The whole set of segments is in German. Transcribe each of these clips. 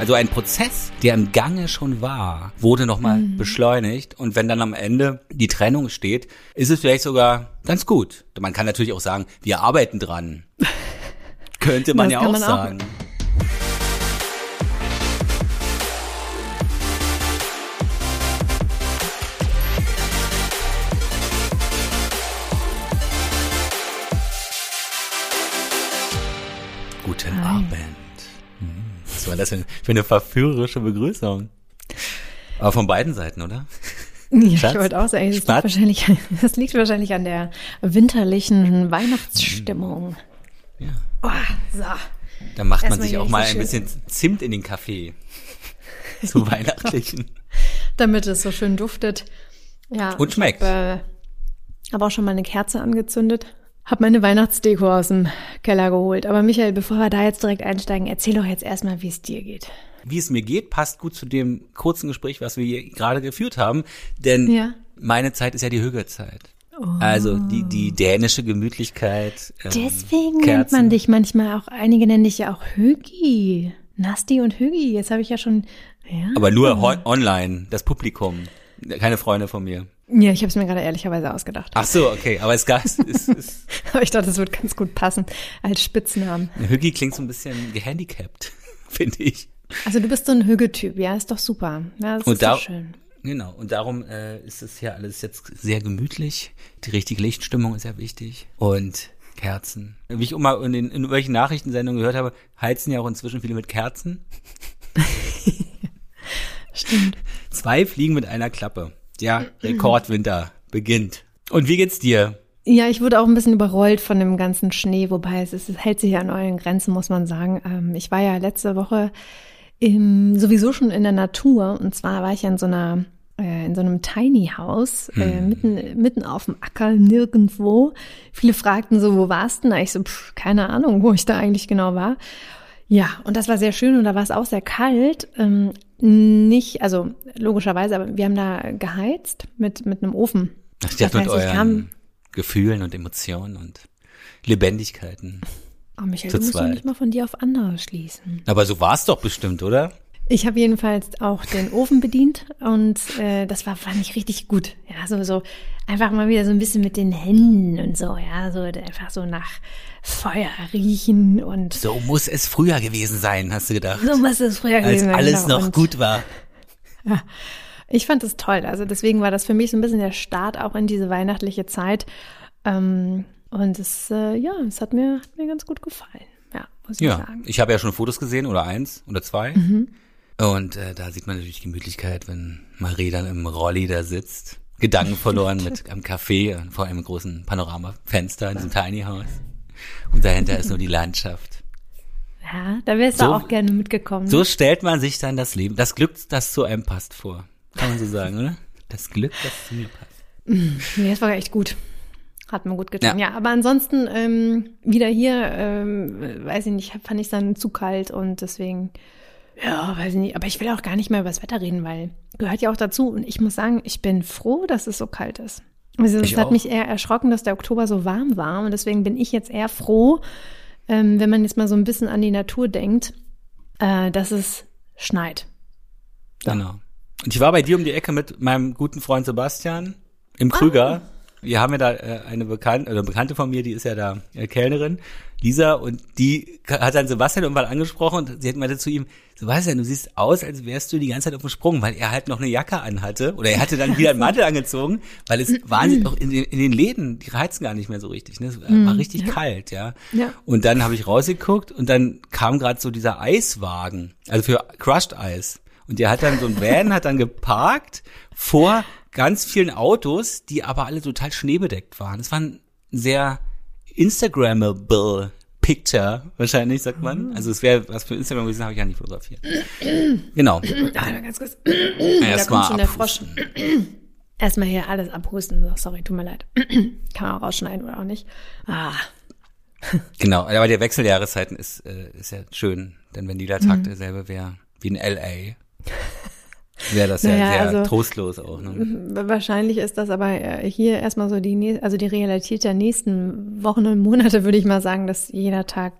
Also ein Prozess, der im Gange schon war, wurde nochmal mhm. beschleunigt. Und wenn dann am Ende die Trennung steht, ist es vielleicht sogar ganz gut. Man kann natürlich auch sagen, wir arbeiten dran. Könnte man das ja auch man sagen. Auch. War das denn für eine verführerische Begrüßung? Aber von beiden Seiten, oder? Ja, Schatz? ich wollte auch sagen, das liegt, wahrscheinlich, das liegt wahrscheinlich an der winterlichen Weihnachtsstimmung. Ja. Oh, so. Da macht man sich auch mal ein bisschen Zimt in den Kaffee. Zu weihnachtlichen. Damit es so schön duftet. Ja. Und schmeckt. Habe äh, hab auch schon mal eine Kerze angezündet. Hab meine Weihnachtsdeko aus dem Keller geholt. Aber Michael, bevor wir da jetzt direkt einsteigen, erzähl doch jetzt erstmal, wie es dir geht. Wie es mir geht, passt gut zu dem kurzen Gespräch, was wir hier gerade geführt haben. Denn ja. meine Zeit ist ja die Hügelzeit. Oh. Also die, die dänische Gemütlichkeit. Ähm, Deswegen Kerzen. nennt man dich manchmal auch, einige nennen dich ja auch Hügi. Nasti und Hügi. Jetzt habe ich ja schon. Ja. Aber nur online, das Publikum. Keine Freunde von mir. Ja, ich habe es mir gerade ehrlicherweise ausgedacht. Ach so, okay, aber es gab es ist, ist Aber ich dachte, das wird ganz gut passen als Spitznamen. Hüggi klingt so ein bisschen gehandicapt, finde ich. Also du bist so ein Hügge-Typ, ja, ist doch super. Ja, das und ist da, doch schön. Genau, und darum äh, ist es hier alles jetzt sehr gemütlich. Die richtige Lichtstimmung ist ja wichtig. Und Kerzen. Wie ich immer in, den, in irgendwelchen Nachrichtensendungen gehört habe, heizen ja auch inzwischen viele mit Kerzen. Stimmt. Zwei Fliegen mit einer Klappe. Ja, Rekordwinter beginnt. Und wie geht's dir? Ja, ich wurde auch ein bisschen überrollt von dem ganzen Schnee, wobei es, ist, es hält sich ja an euren Grenzen, muss man sagen. Ähm, ich war ja letzte Woche im, sowieso schon in der Natur und zwar war ich ja in so einer äh, in so einem Tiny House, äh, hm. mitten, mitten auf dem Acker, nirgendwo. Viele fragten so, wo warst du denn? Ich so, pff, keine Ahnung, wo ich da eigentlich genau war. Ja, und das war sehr schön und da war es auch sehr kalt. Ähm, nicht, also logischerweise, aber wir haben da geheizt mit, mit einem Ofen. Ach, das heißt, mit euren kam, Gefühlen und Emotionen und Lebendigkeiten. Oh, Michael, du musst doch nicht mal von dir auf andere schließen. Aber so war es doch bestimmt, oder? Ich habe jedenfalls auch den Ofen bedient und äh, das war fand ich richtig gut. Ja, so so einfach mal wieder so ein bisschen mit den Händen und so, ja, so einfach so nach Feuer riechen und so muss es früher gewesen sein, hast du gedacht? So muss es früher gewesen sein, als alles genau. noch und, gut war. Ja, ich fand es toll. Also deswegen war das für mich so ein bisschen der Start auch in diese weihnachtliche Zeit. Ähm, und es, äh, ja, es hat mir, hat mir ganz gut gefallen. Ja, muss ich ja, sagen. Ich habe ja schon Fotos gesehen oder eins oder zwei. Mhm. Und äh, da sieht man natürlich die Gemütlichkeit, wenn Marie dann im Rolli da sitzt, Gedanken verloren mit am Café vor einem großen Panoramafenster in diesem Tiny House. Und dahinter ist nur die Landschaft. Ja, da wärst du so, auch gerne mitgekommen. So stellt man sich dann das Leben, das Glück, das zu einem passt vor. Kann man so sagen, oder? Das Glück, das zu mir passt. Nee, das war echt gut. Hat mir gut getan. Ja, ja aber ansonsten ähm, wieder hier, ähm, weiß ich nicht, fand ich es dann zu kalt und deswegen ja, weiß ich nicht. Aber ich will auch gar nicht mehr über das Wetter reden, weil gehört ja auch dazu. Und ich muss sagen, ich bin froh, dass es so kalt ist. Also es hat auch. mich eher erschrocken, dass der Oktober so warm war. Und deswegen bin ich jetzt eher froh, ähm, wenn man jetzt mal so ein bisschen an die Natur denkt, äh, dass es schneit. Ja. Genau. Und ich war bei dir um die Ecke mit meinem guten Freund Sebastian im Krüger. Ah wir haben ja da äh, eine Bekannte, oder Bekannte von mir, die ist ja da äh, Kellnerin, Lisa, und die hat dann Sebastian irgendwann angesprochen und sie hat meinte zu ihm, Sebastian, du siehst aus, als wärst du die ganze Zeit auf dem Sprung, weil er halt noch eine Jacke anhatte oder er hatte dann wieder einen Mantel angezogen, weil es wahnsinnig auch in den, in den Läden, die heizen gar nicht mehr so richtig, ne? Es war mhm. richtig ja. kalt, ja. ja. Und dann habe ich rausgeguckt und dann kam gerade so dieser Eiswagen, also für Crushed Eis. Und der hat dann so ein Van, hat dann geparkt vor ganz vielen Autos, die aber alle total schneebedeckt waren. Es war ein sehr Instagrammable Picture, wahrscheinlich, sagt man. Mhm. Also es wäre was für Instagram gewesen, habe ich ja nicht fotografiert. genau. Ah, ganz kurz. Erstmal Frosch. Erstmal hier alles abhusten. Sorry, tut mir leid. Kann man auch rausschneiden oder auch nicht. Ah. genau, aber der Wechsel der Jahreszeiten ist, äh, ist ja schön, denn wenn dieser Tag mhm. derselbe wäre wie in LA, wäre das naja, ja sehr also, trostlos auch. Ne? Wahrscheinlich ist das aber äh, hier erstmal so die, also die Realität der nächsten Wochen und Monate, würde ich mal sagen, dass jeder Tag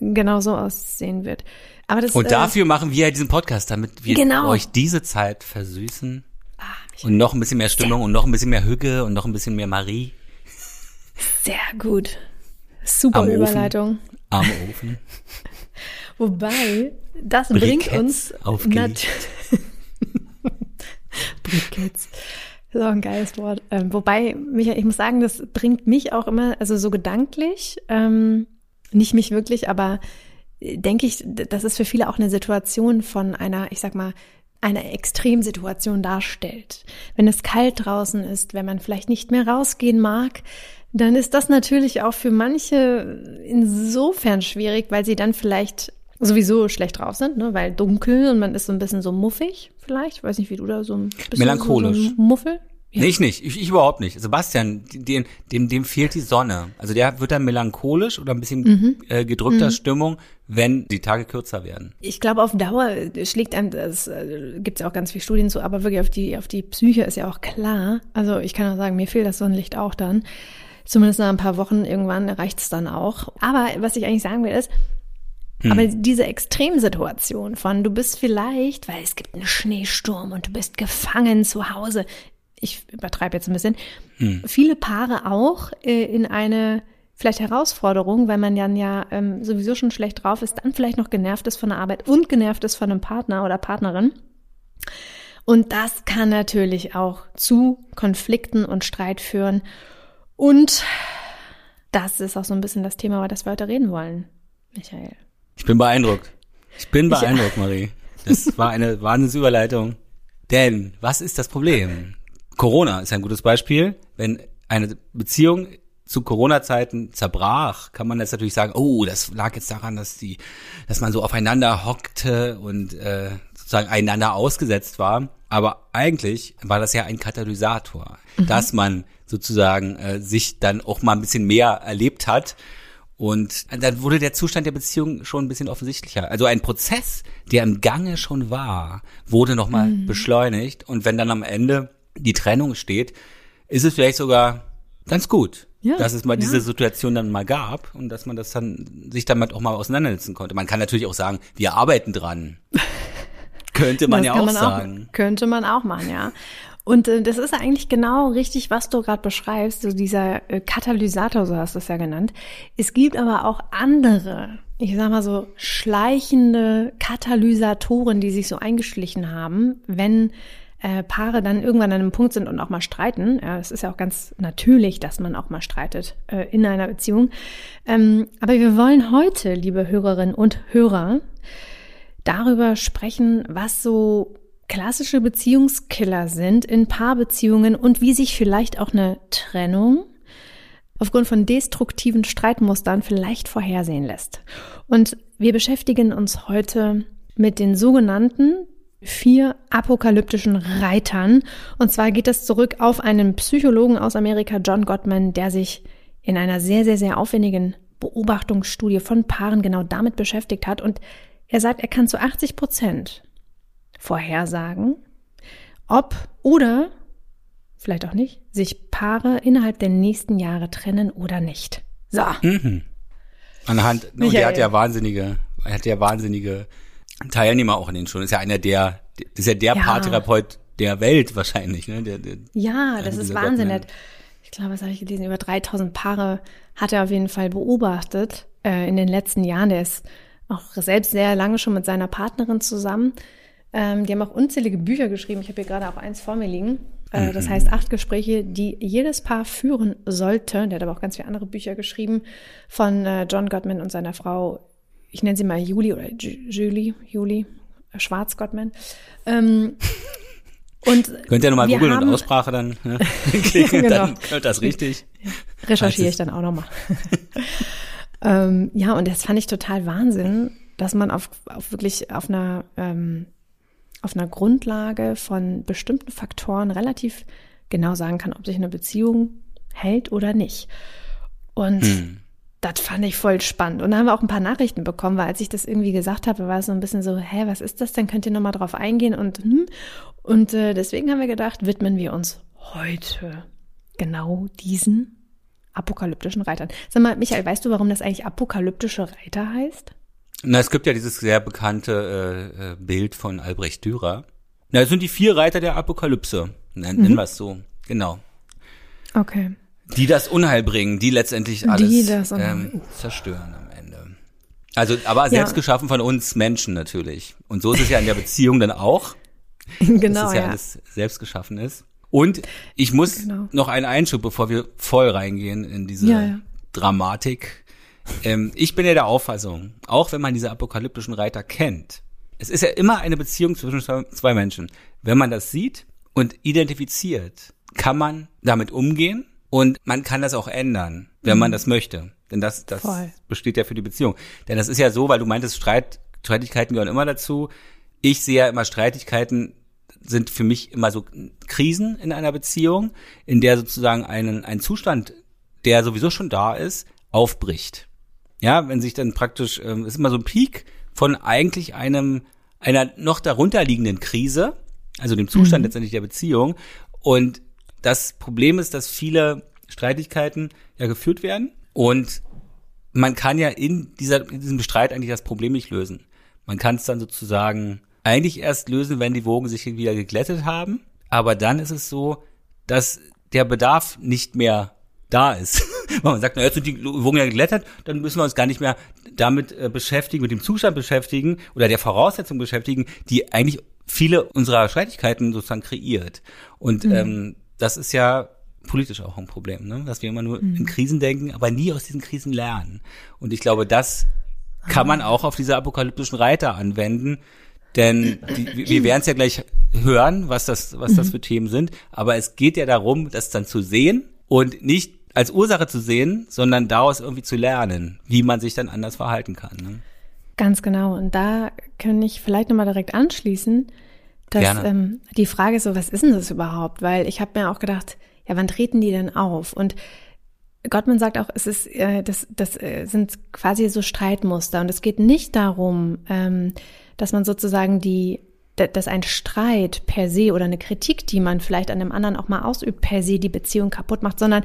genau so aussehen wird. Aber das, Und äh, dafür machen wir ja diesen Podcast, damit wir Genau. euch diese Zeit versüßen. ah, Und noch ein bisschen mehr Stimmung und noch ein bisschen mehr Hücke und noch ein bisschen mehr Marie sehr gut. Super Am Ofen. Überleitung. am Ofen. Wobei, das bringt Briketts uns aufgelegt. nat- Briketts. So ein geiles Wort. Ähm, wobei, Michael, ich muss sagen, das bringt mich auch immer, also so gedanklich, ähm, nicht mich wirklich, aber äh, denke ich, das ist für viele auch eine Situation von einer, ich sag mal, einer Extremsituation darstellt. Wenn es kalt draußen ist, wenn man vielleicht nicht mehr rausgehen mag, dann ist das natürlich auch für manche insofern schwierig, weil sie dann vielleicht sowieso schlecht drauf sind, ne? weil dunkel und man ist so ein bisschen so muffig vielleicht. Ich weiß nicht, wie du da so ein bisschen Melancholisch. So, ein Muffel. Nee, ich nicht. Ich, ich überhaupt nicht. Sebastian, dem, dem, dem fehlt die Sonne. Also der wird dann melancholisch oder ein bisschen Mhm. äh, gedrückter Stimmung, wenn die Tage kürzer werden. Ich glaube, auf Dauer schlägt einem, das äh, gibt es ja auch ganz viele Studien zu, aber wirklich auf die, auf die Psyche ist ja auch klar. Also ich kann auch sagen, mir fehlt das Sonnenlicht auch dann. Zumindest nach ein paar Wochen irgendwann reicht es dann auch. Aber was ich eigentlich sagen will ist, aber diese Extremsituation von du bist vielleicht, weil es gibt einen Schneesturm und du bist gefangen zu Hause. Ich übertreibe jetzt ein bisschen. Viele Paare auch äh, in eine vielleicht Herausforderung, weil man dann ja ähm, sowieso schon schlecht drauf ist, dann vielleicht noch genervt ist von der Arbeit und genervt ist von einem Partner oder Partnerin. Und das kann natürlich auch zu Konflikten und Streit führen. Und das ist auch so ein bisschen das Thema, über das wir heute reden wollen, Michael. Ich bin beeindruckt. Ich bin beeindruckt, Marie. Das war eine Wahnsinnsüberleitung. Denn was ist das Problem? Corona ist ein gutes Beispiel. Wenn eine Beziehung zu Corona-Zeiten zerbrach, kann man jetzt natürlich sagen, oh, das lag jetzt daran, dass die, dass man so aufeinander hockte und äh, sozusagen einander ausgesetzt war. Aber eigentlich war das ja ein Katalysator, dass man sozusagen äh, sich dann auch mal ein bisschen mehr erlebt hat. Und dann wurde der Zustand der Beziehung schon ein bisschen offensichtlicher. Also ein Prozess, der im Gange schon war, wurde nochmal beschleunigt. Und wenn dann am Ende die Trennung steht, ist es vielleicht sogar ganz gut, Ja, dass es mal ja. diese Situation dann mal gab und dass man das dann sich damit auch mal auseinandersetzen konnte. Man kann natürlich auch sagen, wir arbeiten dran. Könnte man Das ja auch man sagen. könnte man auch machen, ja. Und äh, das ist eigentlich genau richtig, was du gerade beschreibst, so dieser äh, Katalysator, so hast du es ja genannt. Es gibt aber auch andere, ich sag mal so, schleichende Katalysatoren, die sich so eingeschlichen haben, wenn äh, Paare dann irgendwann an einem Punkt sind und auch mal streiten. Ja, es ist ja auch ganz natürlich, dass man auch mal streitet äh, in einer Beziehung. Ähm, aber wir wollen heute, liebe Hörerinnen und Hörer, darüber sprechen, was so klassische Beziehungskiller sind in Paarbeziehungen und wie sich vielleicht auch eine Trennung aufgrund von destruktiven Streitmustern vielleicht vorhersehen lässt. Und wir beschäftigen uns heute mit den sogenannten vier apokalyptischen Reitern. Und zwar geht es zurück auf einen Psychologen aus Amerika, John Gottman, der sich in einer sehr, sehr, sehr aufwendigen Beobachtungsstudie von Paaren genau damit beschäftigt hat. Und er sagt, er kann zu 80 Prozent vorhersagen, ob oder vielleicht auch nicht, sich Paare innerhalb der nächsten Jahre trennen oder nicht. So. Anhand, und der Michael. hat ja wahnsinnige, er hat ja wahnsinnige Teilnehmer auch in den Schulen. Ist ja einer der, das ist ja der Ja. Paartherapeut der Welt wahrscheinlich, ne? Der, der, Ja, das ist Wahnsinn. Er hat- Ich glaube, was habe ich gelesen? Über 3000 Paare hat er auf jeden Fall beobachtet äh, in den letzten Jahren. Der ist auch selbst sehr lange schon mit seiner Partnerin zusammen. Ähm, die haben auch unzählige Bücher geschrieben. Ich habe hier gerade auch eins vor mir liegen. Äh, Das heißt acht Gespräche, die jedes Paar führen sollte. Der hat aber auch ganz viele andere Bücher geschrieben von äh, John Gottman und seiner Frau. Ich nenne sie mal Julie oder Ju- Julie, Julie äh, Schwarz Gottman. Ähm, und könnt ihr nochmal googeln und Aussprache dann ne? klicken, Genau. dann hört das richtig. recherchiere ich dann auch nochmal. ähm, ja, und das fand ich total Wahnsinn, dass man auf, auf wirklich auf einer, ähm, auf einer Grundlage von bestimmten Faktoren relativ genau sagen kann, ob sich eine Beziehung hält oder nicht. Und Hm. das fand ich voll spannend. Und da haben wir auch ein paar Nachrichten bekommen, weil als ich das irgendwie gesagt habe, war es so ein bisschen so, hä, was ist das denn? Könnt ihr nochmal drauf eingehen? Und, hm. und äh, deswegen haben wir gedacht, widmen wir uns heute genau diesen apokalyptischen Reitern. Sag mal, Michael, weißt du, warum das eigentlich apokalyptische Reiter heißt? Na, es gibt ja dieses sehr bekannte äh, äh Bild von Albrecht Dürer. Na, das sind die vier Reiter der Apokalypse. Nennen, mhm. wir es so. Genau. Okay. Die das Unheil bringen, die letztendlich alles die ähm, zerstören am Ende. Also, aber selbst ja. geschaffen von uns Menschen natürlich. Und so ist es ja in der Beziehung dann auch. genau. Dass es ja, ja. alles selbst geschaffen ist. Und ich muss genau. noch einen Einschub, bevor wir voll reingehen in diese ja. Dramatik. Ähm, ich bin ja der Auffassung, auch wenn man diese apokalyptischen Reiter kennt, es ist ja immer eine Beziehung zwischen zwei Menschen. Wenn man das sieht und identifiziert, kann man damit umgehen und man kann das auch ändern, wenn mhm. man das möchte. Denn das, das besteht ja für die Beziehung. Denn das ist ja so, weil du meintest, Streit, Streitigkeiten gehören immer dazu. Ich sehe ja immer Streitigkeiten sind für mich immer so Krisen in einer Beziehung, in der sozusagen einen, ein Zustand, der sowieso schon da ist, aufbricht. Ja, wenn sich dann praktisch, ähm, ist immer so ein Peak von eigentlich einem, einer noch darunter liegenden Krise, also dem Zustand mhm. letztendlich der Beziehung. Und das Problem ist, dass viele Streitigkeiten ja geführt werden und man kann ja in dieser, in diesem Streit eigentlich das Problem nicht lösen. Man kann es dann sozusagen eigentlich erst lösen, wenn die Wogen sich wieder geglättet haben. Aber dann ist es so, dass der Bedarf nicht mehr da ist. Man sagt, na, jetzt sind die Wogen ja geglättet, dann müssen wir uns gar nicht mehr damit äh, beschäftigen, mit dem Zustand beschäftigen oder der Voraussetzung beschäftigen, die eigentlich viele unserer Streitigkeiten sozusagen kreiert. Und mhm. ähm, das ist ja politisch auch ein Problem, ne? dass wir immer nur mhm. in Krisen denken, aber nie aus diesen Krisen lernen. Und ich glaube, das kann man auch auf diese apokalyptischen Reiter anwenden, denn die, wir werden es ja gleich hören, was das, was das mhm. für Themen sind. Aber es geht ja darum, das dann zu sehen und nicht als Ursache zu sehen, sondern daraus irgendwie zu lernen, wie man sich dann anders verhalten kann. Ne? Ganz genau. Und da kann ich vielleicht nochmal direkt anschließen, dass ähm, die Frage ist so, was ist denn das überhaupt? Weil ich habe mir auch gedacht, ja, wann treten die denn auf? Und Gottman sagt auch, es ist, äh, das, das äh, sind quasi so Streitmuster. Und es geht nicht darum, ähm, dass man sozusagen die, dass ein Streit per se oder eine Kritik, die man vielleicht an dem anderen auch mal ausübt, per se die Beziehung kaputt macht, sondern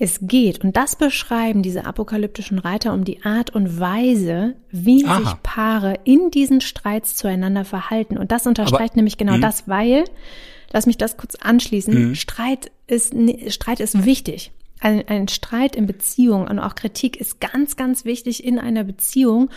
es geht, und das beschreiben diese apokalyptischen Reiter um die Art und Weise, wie Aha. sich Paare in diesen Streits zueinander verhalten. Und das unterstreicht Aber, nämlich genau mh. das, weil, lass mich das kurz anschließen, mh. Streit ist, Streit ist wichtig. Ein, ein Streit in Beziehung und auch Kritik ist ganz, ganz wichtig in einer Beziehung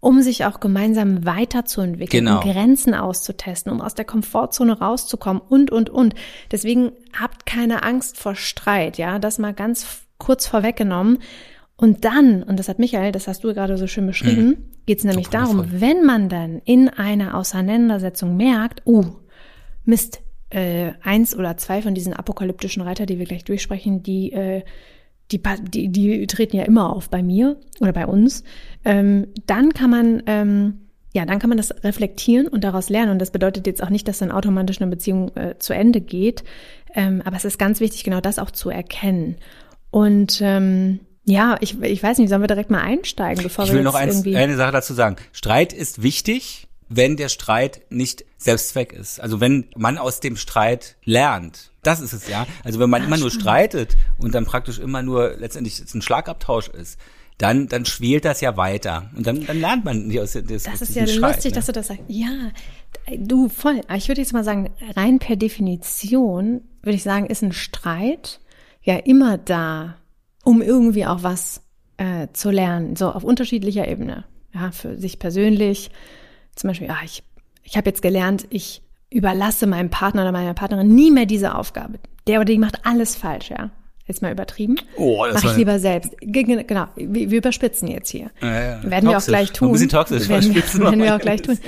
um sich auch gemeinsam weiterzuentwickeln, genau. um Grenzen auszutesten, um aus der Komfortzone rauszukommen und, und, und. Deswegen habt keine Angst vor Streit, ja, das mal ganz kurz vorweggenommen. Und dann, und das hat Michael, das hast du gerade so schön beschrieben, mhm. geht es nämlich Doch, darum, wenn man dann in einer Auseinandersetzung merkt, uh, Mist, äh, eins oder zwei von diesen apokalyptischen Reiter, die wir gleich durchsprechen, die äh, die, die, die treten ja immer auf bei mir oder bei uns, ähm, dann kann man, ähm, ja, dann kann man das reflektieren und daraus lernen. Und das bedeutet jetzt auch nicht, dass dann automatisch eine Beziehung äh, zu Ende geht. Ähm, aber es ist ganz wichtig, genau das auch zu erkennen. Und ähm, ja, ich, ich weiß nicht, sollen wir direkt mal einsteigen, bevor ich wir will noch eins, eine Sache dazu sagen. Streit ist wichtig, wenn der Streit nicht Selbstzweck ist. Also wenn man aus dem Streit lernt. Das ist es ja. Also wenn man immer nur streitet und dann praktisch immer nur letztendlich ein Schlagabtausch ist, dann, dann schwelt das ja weiter. Und dann, dann lernt man nicht aus dem Das aus ist ja Streit, lustig, ne? dass du das sagst. Ja, du voll. Ich würde jetzt mal sagen, rein per Definition würde ich sagen, ist ein Streit ja immer da, um irgendwie auch was äh, zu lernen, so auf unterschiedlicher Ebene. Ja, für sich persönlich, zum Beispiel, ja, ich, ich habe jetzt gelernt, ich überlasse meinem Partner oder meiner Partnerin nie mehr diese Aufgabe. Der oder die macht alles falsch, ja. Jetzt mal übertrieben. Oh, das Mach ich lieber selbst. Genau, wir, wir überspitzen jetzt hier. Ja, ja. Werden toxisch. wir auch gleich tun. Ein bisschen toxisch. Werden, wir, werden wir auch gleich tun.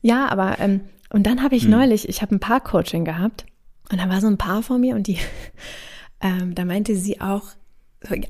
Ja, aber ähm, und dann habe ich hm. neulich, ich habe ein Paar-Coaching gehabt und da war so ein Paar vor mir und die, ähm, da meinte sie auch,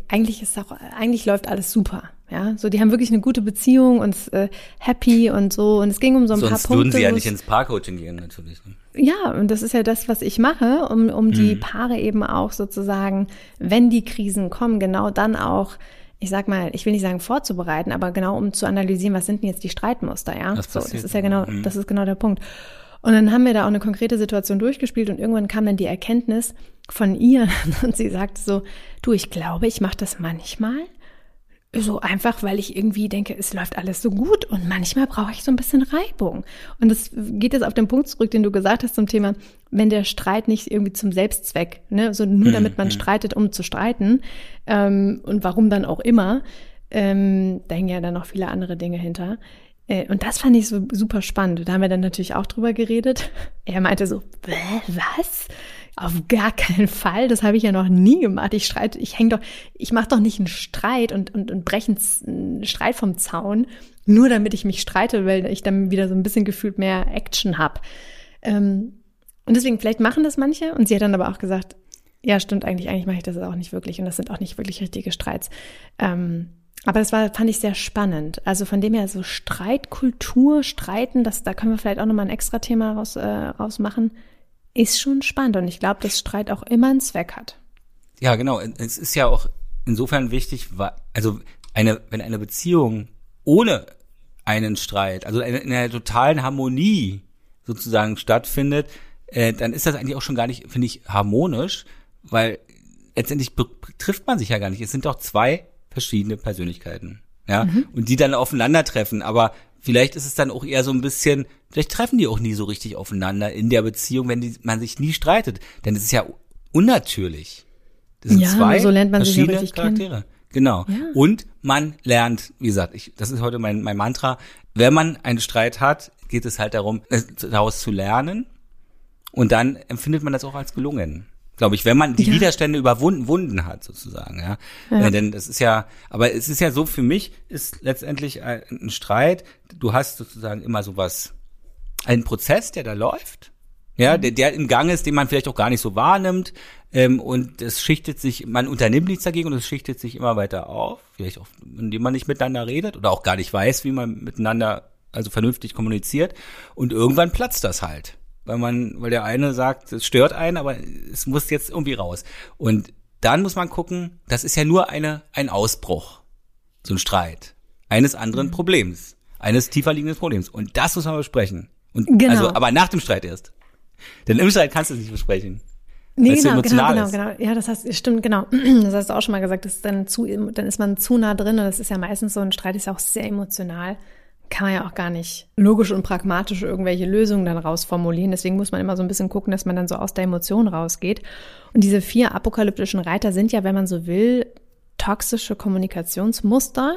eigentlich ist auch, eigentlich läuft alles super. Ja, so die haben wirklich eine gute Beziehung und äh, happy und so. Und es ging um so ein Sonst paar Punkte. würden sie ja nicht ins Paarcoaching gehen, natürlich. Ne? Ja, und das ist ja das, was ich mache, um, um mhm. die Paare eben auch sozusagen, wenn die Krisen kommen, genau dann auch, ich sag mal, ich will nicht sagen vorzubereiten, aber genau um zu analysieren, was sind denn jetzt die Streitmuster, ja? Das, so, das ist ja genau, mhm. das ist genau der Punkt. Und dann haben wir da auch eine konkrete Situation durchgespielt und irgendwann kam dann die Erkenntnis von ihr und sie sagte so, du, ich glaube, ich mache das manchmal so einfach, weil ich irgendwie denke, es läuft alles so gut und manchmal brauche ich so ein bisschen Reibung. Und das geht jetzt auf den Punkt zurück, den du gesagt hast zum Thema, wenn der Streit nicht irgendwie zum Selbstzweck, ne, so nur mhm, damit man mhm. streitet, um zu streiten ähm, und warum dann auch immer, ähm, da hängen ja dann noch viele andere Dinge hinter. Äh, und das fand ich so super spannend. Da haben wir dann natürlich auch drüber geredet. Er meinte so, was? Auf gar keinen Fall. Das habe ich ja noch nie gemacht. Ich streite, ich hänge doch, ich mache doch nicht einen Streit und, und, und breche einen Streit vom Zaun, nur damit ich mich streite, weil ich dann wieder so ein bisschen gefühlt mehr Action habe. Ähm, und deswegen, vielleicht machen das manche. Und sie hat dann aber auch gesagt, ja, stimmt eigentlich, eigentlich mache ich das auch nicht wirklich. Und das sind auch nicht wirklich richtige Streits. Ähm, aber das war, fand ich sehr spannend. Also von dem her so Streitkultur, Streiten, das, da können wir vielleicht auch nochmal ein extra Thema raus, äh, rausmachen, ist schon spannend. Und ich glaube, dass Streit auch immer einen Zweck hat. Ja, genau. Es ist ja auch insofern wichtig, also eine, wenn eine Beziehung ohne einen Streit, also in einer totalen Harmonie sozusagen stattfindet, äh, dann ist das eigentlich auch schon gar nicht, finde ich, harmonisch, weil letztendlich trifft man sich ja gar nicht. Es sind doch zwei verschiedene Persönlichkeiten. Ja, mhm. und die dann aufeinandertreffen. Aber vielleicht ist es dann auch eher so ein bisschen, vielleicht treffen die auch nie so richtig aufeinander in der Beziehung, wenn die, man sich nie streitet. Denn es ist ja unnatürlich. Das sind ja, zwei so lernt man verschiedene sich ja Charaktere. Kennen. Genau. Ja. Und man lernt, wie gesagt, ich, das ist heute mein, mein Mantra, wenn man einen Streit hat, geht es halt darum, daraus zu lernen. Und dann empfindet man das auch als gelungen glaube ich, wenn man die ja. Widerstände überwunden hat, sozusagen, ja. ja. Äh, denn das ist ja, aber es ist ja so, für mich ist letztendlich ein, ein Streit, du hast sozusagen immer sowas, einen Prozess, der da läuft, ja, mhm. der, der im Gang ist, den man vielleicht auch gar nicht so wahrnimmt, ähm, und es schichtet sich, man unternimmt nichts dagegen und es schichtet sich immer weiter auf, vielleicht auch, indem man nicht miteinander redet oder auch gar nicht weiß, wie man miteinander also vernünftig kommuniziert und irgendwann platzt das halt weil man, weil der eine sagt, es stört einen, aber es muss jetzt irgendwie raus. Und dann muss man gucken, das ist ja nur eine, ein Ausbruch, so ein Streit eines anderen mhm. Problems, eines tiefer liegenden Problems. Und das muss man besprechen. Und genau. also, aber nach dem Streit erst. Denn im Streit kannst du es nicht besprechen. Nee, genau, genau, genau, genau. Ja, das heißt, stimmt, genau. Das hast du auch schon mal gesagt, das ist dann zu, dann ist man zu nah drin und das ist ja meistens so ein Streit ist ja auch sehr emotional kann man ja auch gar nicht logisch und pragmatisch irgendwelche Lösungen dann rausformulieren. Deswegen muss man immer so ein bisschen gucken, dass man dann so aus der Emotion rausgeht. Und diese vier apokalyptischen Reiter sind ja, wenn man so will, toxische Kommunikationsmuster,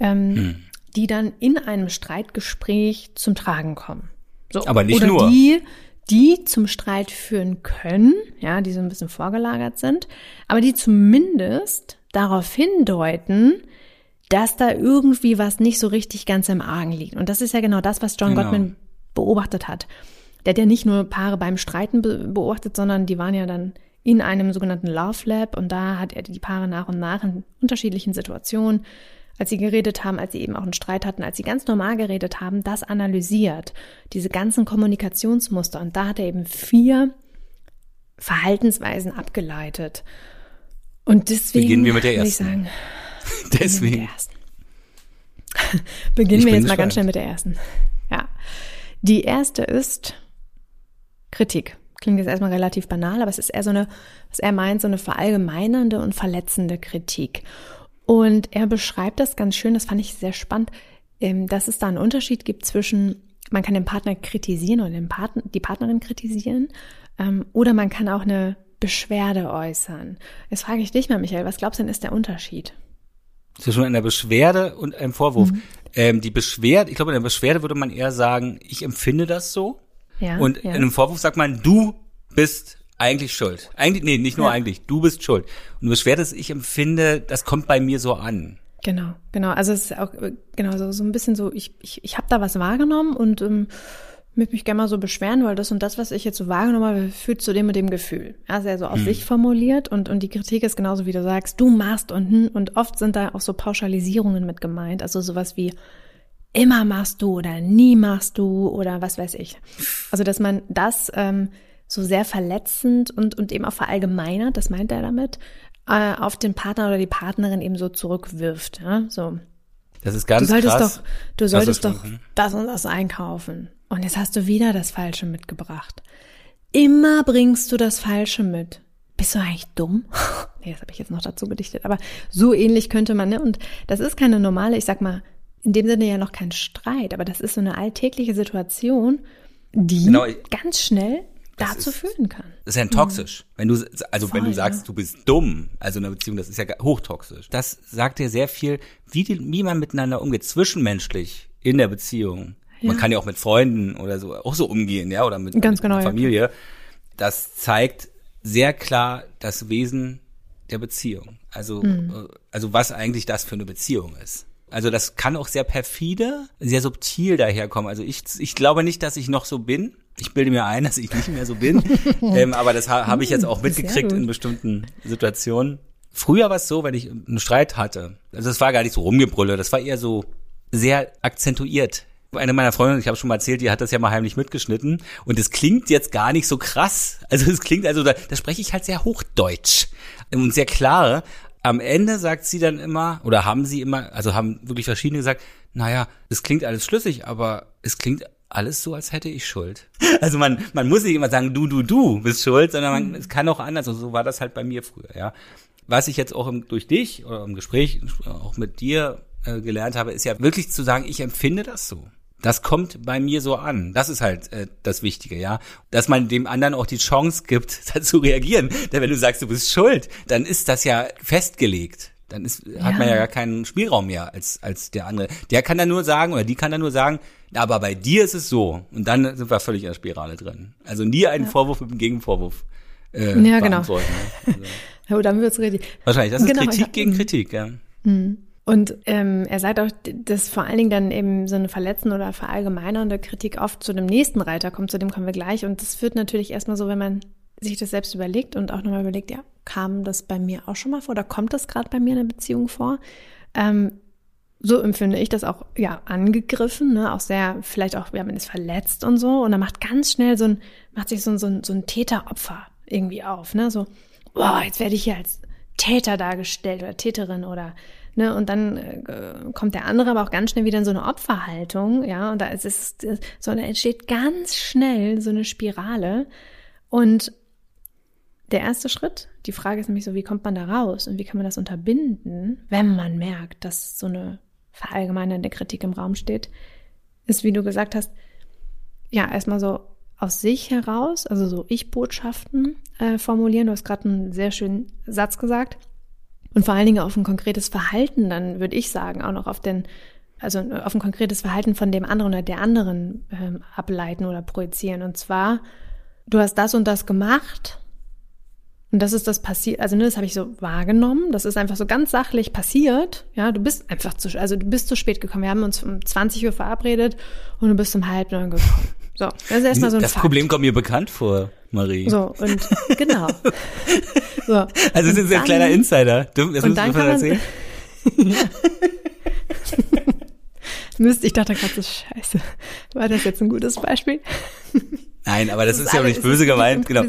ähm, hm. die dann in einem Streitgespräch zum Tragen kommen. So. Aber nicht Oder nur. Die, die zum Streit führen können, ja, die so ein bisschen vorgelagert sind, aber die zumindest darauf hindeuten, dass da irgendwie was nicht so richtig ganz im Argen liegt. Und das ist ja genau das, was John genau. Gottman beobachtet hat. Der hat ja nicht nur Paare beim Streiten beobachtet, sondern die waren ja dann in einem sogenannten Love Lab und da hat er die Paare nach und nach in unterschiedlichen Situationen, als sie geredet haben, als sie eben auch einen Streit hatten, als sie ganz normal geredet haben, das analysiert, diese ganzen Kommunikationsmuster und da hat er eben vier Verhaltensweisen abgeleitet. Und deswegen beginnen wir mit der ersten. Sagen, Deswegen. Beginnen wir jetzt mal ganz schnell mit der ersten. Ja. Die erste ist Kritik. Klingt jetzt erstmal relativ banal, aber es ist eher so eine, was er meint, so eine verallgemeinernde und verletzende Kritik. Und er beschreibt das ganz schön, das fand ich sehr spannend, ähm, dass es da einen Unterschied gibt zwischen, man kann den Partner kritisieren oder den Partner, die Partnerin kritisieren, ähm, oder man kann auch eine Beschwerde äußern. Jetzt frage ich dich mal, Michael, was glaubst du denn ist der Unterschied? Zwischen einer Beschwerde und einem Vorwurf. Mhm. Ähm, die Beschwerde, ich glaube, in der Beschwerde würde man eher sagen, ich empfinde das so. Ja, und ja. in einem Vorwurf sagt man, du bist eigentlich schuld. Eigentlich, nee, nicht nur ja. eigentlich, du bist schuld. Und Beschwerde ist, ich empfinde, das kommt bei mir so an. Genau, genau. Also es ist auch genau so, so ein bisschen so, ich, ich, ich habe da was wahrgenommen und ähm, möchte mich gerne mal so beschweren, weil das und das, was ich jetzt so wahrgenommen habe, führt zu dem und dem Gefühl. Ja, sehr so auf hm. sich formuliert und, und die Kritik ist genauso, wie du sagst, du machst und hm, und oft sind da auch so Pauschalisierungen mit gemeint, also sowas wie immer machst du oder nie machst du oder was weiß ich. Also, dass man das ähm, so sehr verletzend und, und eben auch verallgemeinert, das meint er damit, äh, auf den Partner oder die Partnerin eben so zurückwirft. Ja? So. Das ist ganz du solltest krass. Doch, du solltest doch das und das einkaufen. Und jetzt hast du wieder das Falsche mitgebracht. Immer bringst du das Falsche mit. Bist du eigentlich dumm? nee, das habe ich jetzt noch dazu gedichtet, aber so ähnlich könnte man, ne? Und das ist keine normale, ich sag mal, in dem Sinne ja noch kein Streit, aber das ist so eine alltägliche Situation, die genau, ganz schnell dazu ist, führen kann. Das ist ja toxisch. Mhm. Wenn du, also Voll, wenn du sagst, ja. du bist dumm, also eine Beziehung, das ist ja hochtoxisch. Das sagt dir sehr viel, wie, die, wie man miteinander umgeht, zwischenmenschlich in der Beziehung. Ja. Man kann ja auch mit Freunden oder so auch so umgehen, ja, oder mit, Ganz mit genau, Familie. Ja. Das zeigt sehr klar das Wesen der Beziehung. Also, mhm. Äh, also was eigentlich das für eine Beziehung ist. Also das kann auch sehr perfide, sehr subtil daherkommen. Also ich, ich glaube nicht, dass ich noch so bin. Ich bilde mir ein, dass ich nicht mehr so bin. ähm, aber das ha habe ich jetzt auch mitgekriegt in bestimmten Situationen. Früher war es so, wenn ich einen Streit hatte. Also das war gar nicht so rumgebrülle, das war eher so sehr akzentuiert. Eine meiner Freundinnen, ich habe schon mal erzählt, die hat das ja mal heimlich mitgeschnitten und es klingt jetzt gar nicht so krass. Also es klingt, also da, da spreche ich halt sehr hochdeutsch und sehr klar, am Ende sagt sie dann immer, oder haben sie immer, also haben wirklich verschiedene gesagt, naja, es klingt alles schlüssig, aber es klingt alles so, als hätte ich Schuld. Also man, man muss nicht immer sagen, du, du, du bist schuld, sondern man, es kann auch anders. Und so war das halt bei mir früher, ja. Was ich jetzt auch im, durch dich oder im Gespräch auch mit dir äh, gelernt habe, ist ja wirklich zu sagen, ich empfinde das so. Das kommt bei mir so an. Das ist halt äh, das Wichtige, ja. Dass man dem anderen auch die Chance gibt, zu reagieren. Denn wenn du sagst, du bist schuld, dann ist das ja festgelegt. Dann ist, ja. hat man ja gar keinen Spielraum mehr als, als der andere. Der kann dann nur sagen, oder die kann dann nur sagen, aber bei dir ist es so. Und dann sind wir völlig in der Spirale drin. Also nie einen ja. Vorwurf mit einem Gegenvorwurf äh, ja, genau. Genau. Also. ja, dann wird's richtig. Wahrscheinlich, das ist genau, Kritik gegen Kritik, ja. Mhm. Und ähm, er sagt auch, dass vor allen Dingen dann eben so eine verletzende oder verallgemeinernde Kritik oft zu dem nächsten Reiter kommt, zu dem kommen wir gleich. Und das führt natürlich erstmal so, wenn man sich das selbst überlegt und auch nochmal überlegt, ja, kam das bei mir auch schon mal vor oder kommt das gerade bei mir in der Beziehung vor? Ähm, so empfinde ich das auch, ja, angegriffen, ne, auch sehr, vielleicht auch, ja, man ist verletzt und so. Und dann macht ganz schnell so ein, macht sich so ein, so ein, so ein Täteropfer irgendwie auf, ne, so, boah, jetzt werde ich hier als Täter dargestellt oder Täterin oder Ne, und dann äh, kommt der andere aber auch ganz schnell wieder in so eine Opferhaltung, ja, und da ist es, so, da entsteht ganz schnell so eine Spirale. Und der erste Schritt, die Frage ist nämlich so, wie kommt man da raus und wie kann man das unterbinden, wenn man merkt, dass so eine verallgemeinernde Kritik im Raum steht, ist, wie du gesagt hast, ja, erstmal so aus sich heraus, also so Ich-Botschaften äh, formulieren. Du hast gerade einen sehr schönen Satz gesagt. Und vor allen Dingen auf ein konkretes Verhalten, dann würde ich sagen, auch noch auf den, also auf ein konkretes Verhalten von dem anderen oder der anderen ähm, ableiten oder projizieren. Und zwar, du hast das und das gemacht und das ist das passiert, also ne, das habe ich so wahrgenommen. Das ist einfach so ganz sachlich passiert. Ja, du bist einfach zu, also du bist zu spät gekommen. Wir haben uns um 20 Uhr verabredet und du bist um halb neun gekommen. So, das ist erstmal so ein Das Fakt. Problem kommt mir bekannt vor, Marie. So, und genau. so. Also es ist ein kleiner Insider. Du, das und dann kann man, erzählen. Mist, ich dachte gerade so, scheiße. War das jetzt ein gutes Beispiel? Nein, aber das, das ist, ist ja auch nicht böse gemeint. Genau.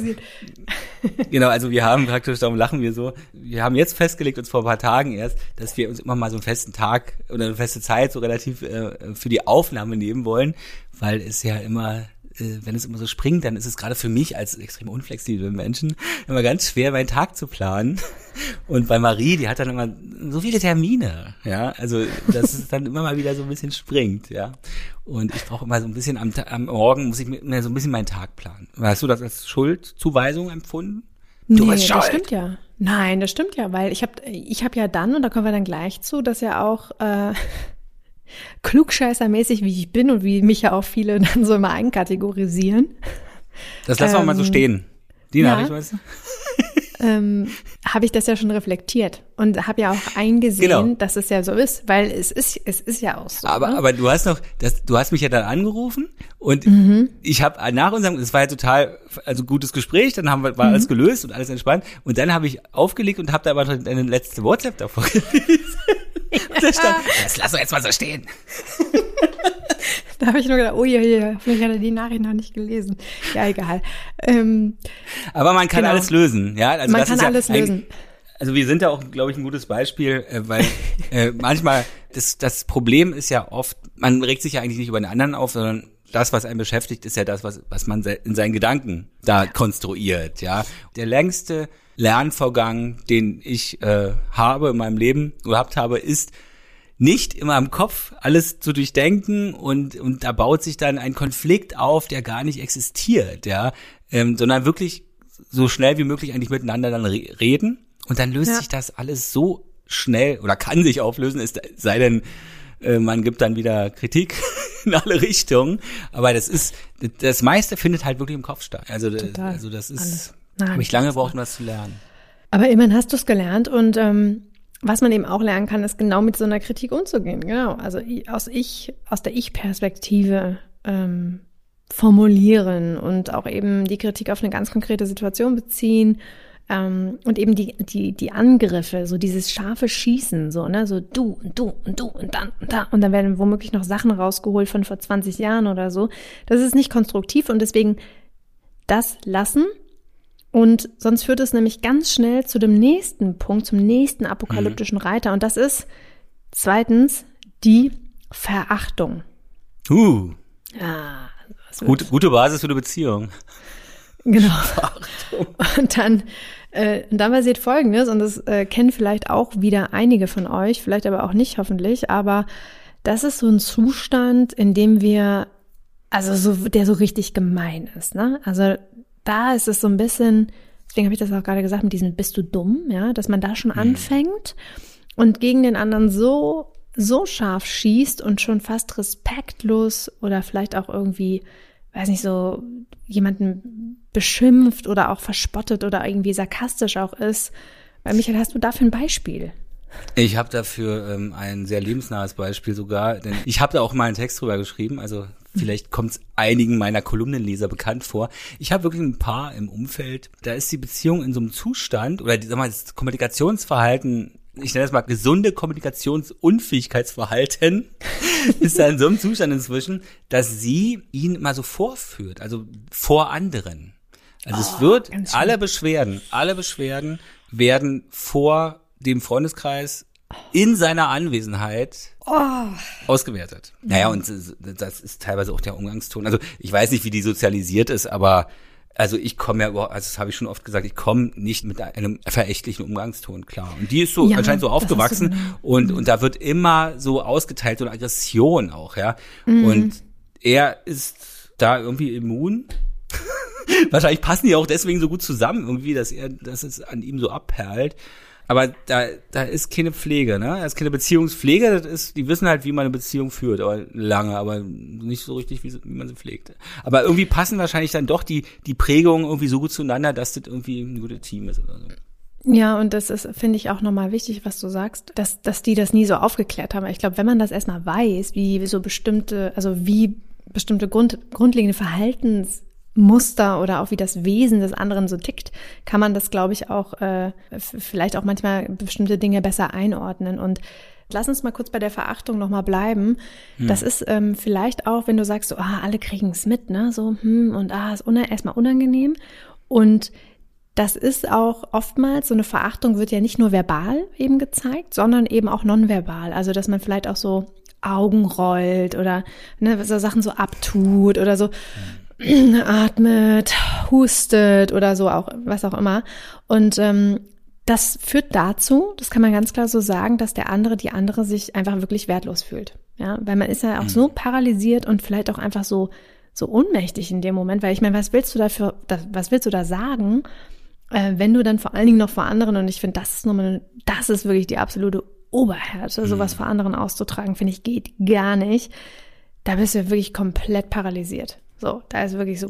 genau, also wir haben praktisch, darum lachen wir so, wir haben jetzt festgelegt, uns vor ein paar Tagen erst, dass wir uns immer mal so einen festen Tag oder eine feste Zeit so relativ äh, für die Aufnahme nehmen wollen, weil es ja immer äh, wenn es immer so springt, dann ist es gerade für mich als extrem unflexiblen Menschen immer ganz schwer, meinen Tag zu planen. Und bei Marie, die hat dann immer so viele Termine, ja, also dass es dann immer mal wieder so ein bisschen springt, ja. Und ich brauche immer so ein bisschen am, am Morgen muss ich mir so ein bisschen meinen Tag planen. Hast du das als Schuldzuweisung empfunden? Du nee, das stimmt ja. Nein, das stimmt ja, weil ich habe ich hab ja dann, und da kommen wir dann gleich zu, dass ja auch äh, klugscheißermäßig, wie ich bin und wie mich ja auch viele dann so immer einkategorisieren. Das lassen wir ähm, mal so ähm, stehen. Die ja. Nachricht, weißt du? Ähm, habe ich das ja schon reflektiert und habe ja auch eingesehen, genau. dass es ja so ist, weil es ist es ist ja auch so. Aber ne? aber du hast noch, das, du hast mich ja dann angerufen und mhm. ich habe nach unserem, es war ja total also gutes Gespräch, dann haben wir war mhm. alles gelöst und alles entspannt und dann habe ich aufgelegt und habe da aber deine letzte WhatsApp davor gelesen. Ja. Da stand, das lass doch jetzt mal so stehen. Da habe ich nur gedacht, oh ja, ja, vielleicht hat er die Nachricht noch nicht gelesen. Ja, egal. Ähm, Aber man kann genau. alles lösen, ja. Also man kann ist alles ja lösen. Also wir sind da auch, glaube ich, ein gutes Beispiel, äh, weil äh, manchmal das, das Problem ist ja oft, man regt sich ja eigentlich nicht über den anderen auf, sondern das, was einen beschäftigt, ist ja das, was, was man in seinen Gedanken da konstruiert, ja. Der längste Lernvorgang, den ich äh, habe in meinem Leben gehabt habe, ist nicht immer im Kopf alles zu durchdenken und, und da baut sich dann ein Konflikt auf, der gar nicht existiert, ja, ähm, sondern wirklich so schnell wie möglich eigentlich miteinander dann re reden und dann löst ja. sich das alles so schnell oder kann sich auflösen, es sei denn, äh, man gibt dann wieder Kritik in alle Richtungen, aber das ist, das meiste findet halt wirklich im Kopf statt. Also, Total. also das ist, habe ich lange gebraucht, um das zu lernen. Aber immerhin hast du es gelernt und ähm, was man eben auch lernen kann, ist genau mit so einer Kritik umzugehen. Genau. Also aus ich, aus der Ich-Perspektive ähm, formulieren und auch eben die Kritik auf eine ganz konkrete Situation beziehen ähm, und eben die, die, die Angriffe, so dieses scharfe Schießen, so, ne, so du und du und du und dann und da und dann werden womöglich noch Sachen rausgeholt von vor 20 Jahren oder so. Das ist nicht konstruktiv und deswegen das lassen und sonst führt es nämlich ganz schnell zu dem nächsten Punkt, zum nächsten apokalyptischen mhm. Reiter. Und das ist zweitens die Verachtung. Uh. Ja. Gut, gute Basis für eine Beziehung. Genau. Verachtung. Und dann, äh, dann passiert Folgendes, und das äh, kennen vielleicht auch wieder einige von euch, vielleicht aber auch nicht hoffentlich, aber das ist so ein Zustand, in dem wir, also so, der so richtig gemein ist, ne? Also da ist es so ein bisschen, deswegen habe ich das auch gerade gesagt, mit diesem bist du dumm, ja, dass man da schon mhm. anfängt und gegen den anderen so, so scharf schießt und schon fast respektlos oder vielleicht auch irgendwie, weiß nicht, so jemanden beschimpft oder auch verspottet oder irgendwie sarkastisch auch ist. Weil Michael, hast du dafür ein Beispiel? Ich habe dafür ähm, ein sehr lebensnahes Beispiel sogar, denn ich habe da auch mal einen Text drüber geschrieben, also Vielleicht kommt es einigen meiner Kolumnenleser bekannt vor. Ich habe wirklich ein paar im Umfeld. Da ist die Beziehung in so einem Zustand oder sag mal, das Kommunikationsverhalten ich nenne das mal gesunde Kommunikationsunfähigkeitsverhalten, ist da in so einem Zustand inzwischen, dass sie ihn immer so vorführt, also vor anderen. Also oh, es wird alle Beschwerden, alle Beschwerden werden vor dem Freundeskreis in seiner Anwesenheit oh. ausgewertet. Naja, und das ist teilweise auch der Umgangston. Also ich weiß nicht, wie die sozialisiert ist, aber also ich komme ja, also das habe ich schon oft gesagt, ich komme nicht mit einem verächtlichen Umgangston klar. Und die ist so ja, anscheinend so aufgewachsen und mhm. und da wird immer so ausgeteilt so eine Aggression auch, ja. Mhm. Und er ist da irgendwie immun. Wahrscheinlich passen die auch deswegen so gut zusammen irgendwie, dass er, dass es an ihm so abperlt. Aber da, da ist keine Pflege, ne? Da ist keine Beziehungspflege, das ist, die wissen halt, wie man eine Beziehung führt, aber lange, aber nicht so richtig, wie, wie man sie pflegt. Aber irgendwie passen wahrscheinlich dann doch die, die Prägungen irgendwie so gut zueinander, dass das irgendwie ein gutes Team ist oder so. Ja, und das ist, finde ich, auch nochmal wichtig, was du sagst, dass, dass die das nie so aufgeklärt haben. Ich glaube, wenn man das erstmal weiß, wie so bestimmte, also wie bestimmte Grund, grundlegende Verhaltens Muster oder auch wie das Wesen des anderen so tickt, kann man das, glaube ich, auch äh, vielleicht auch manchmal bestimmte Dinge besser einordnen. Und lass uns mal kurz bei der Verachtung nochmal bleiben. Hm. Das ist ähm, vielleicht auch, wenn du sagst, so, ah, alle kriegen es mit, ne? So, hm, und ah, ist una erstmal unangenehm. Und das ist auch oftmals, so eine Verachtung wird ja nicht nur verbal eben gezeigt, sondern eben auch nonverbal. Also, dass man vielleicht auch so Augen rollt oder ne, so Sachen so abtut oder so. Atmet, hustet oder so auch, was auch immer. Und ähm, das führt dazu, das kann man ganz klar so sagen, dass der andere, die andere sich einfach wirklich wertlos fühlt. Ja, weil man ist ja auch mhm. so paralysiert und vielleicht auch einfach so, so ohnmächtig in dem Moment, weil ich meine, was willst du dafür, was willst du da sagen, äh, wenn du dann vor allen Dingen noch vor anderen, und ich finde, das ist nochmal, das ist wirklich die absolute Oberhärte, mhm. sowas vor anderen auszutragen, finde ich, geht gar nicht. Da bist du ja wirklich komplett paralysiert. So, da ist wirklich so.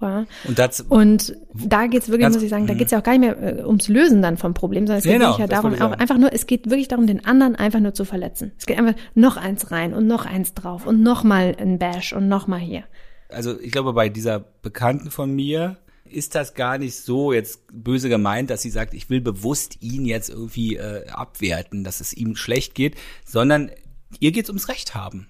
Ja. Und, das, und da geht's wirklich, muss ich sagen, da geht's ja auch gar nicht mehr äh, ums Lösen dann vom Problem, sondern es geht genau, wirklich ja darum, auch einfach nur, es geht wirklich darum, den anderen einfach nur zu verletzen. Es geht einfach noch eins rein und noch eins drauf und noch mal ein Bash und noch mal hier. Also ich glaube, bei dieser Bekannten von mir ist das gar nicht so jetzt böse gemeint, dass sie sagt, ich will bewusst ihn jetzt irgendwie äh, abwerten, dass es ihm schlecht geht, sondern ihr geht's ums Recht haben.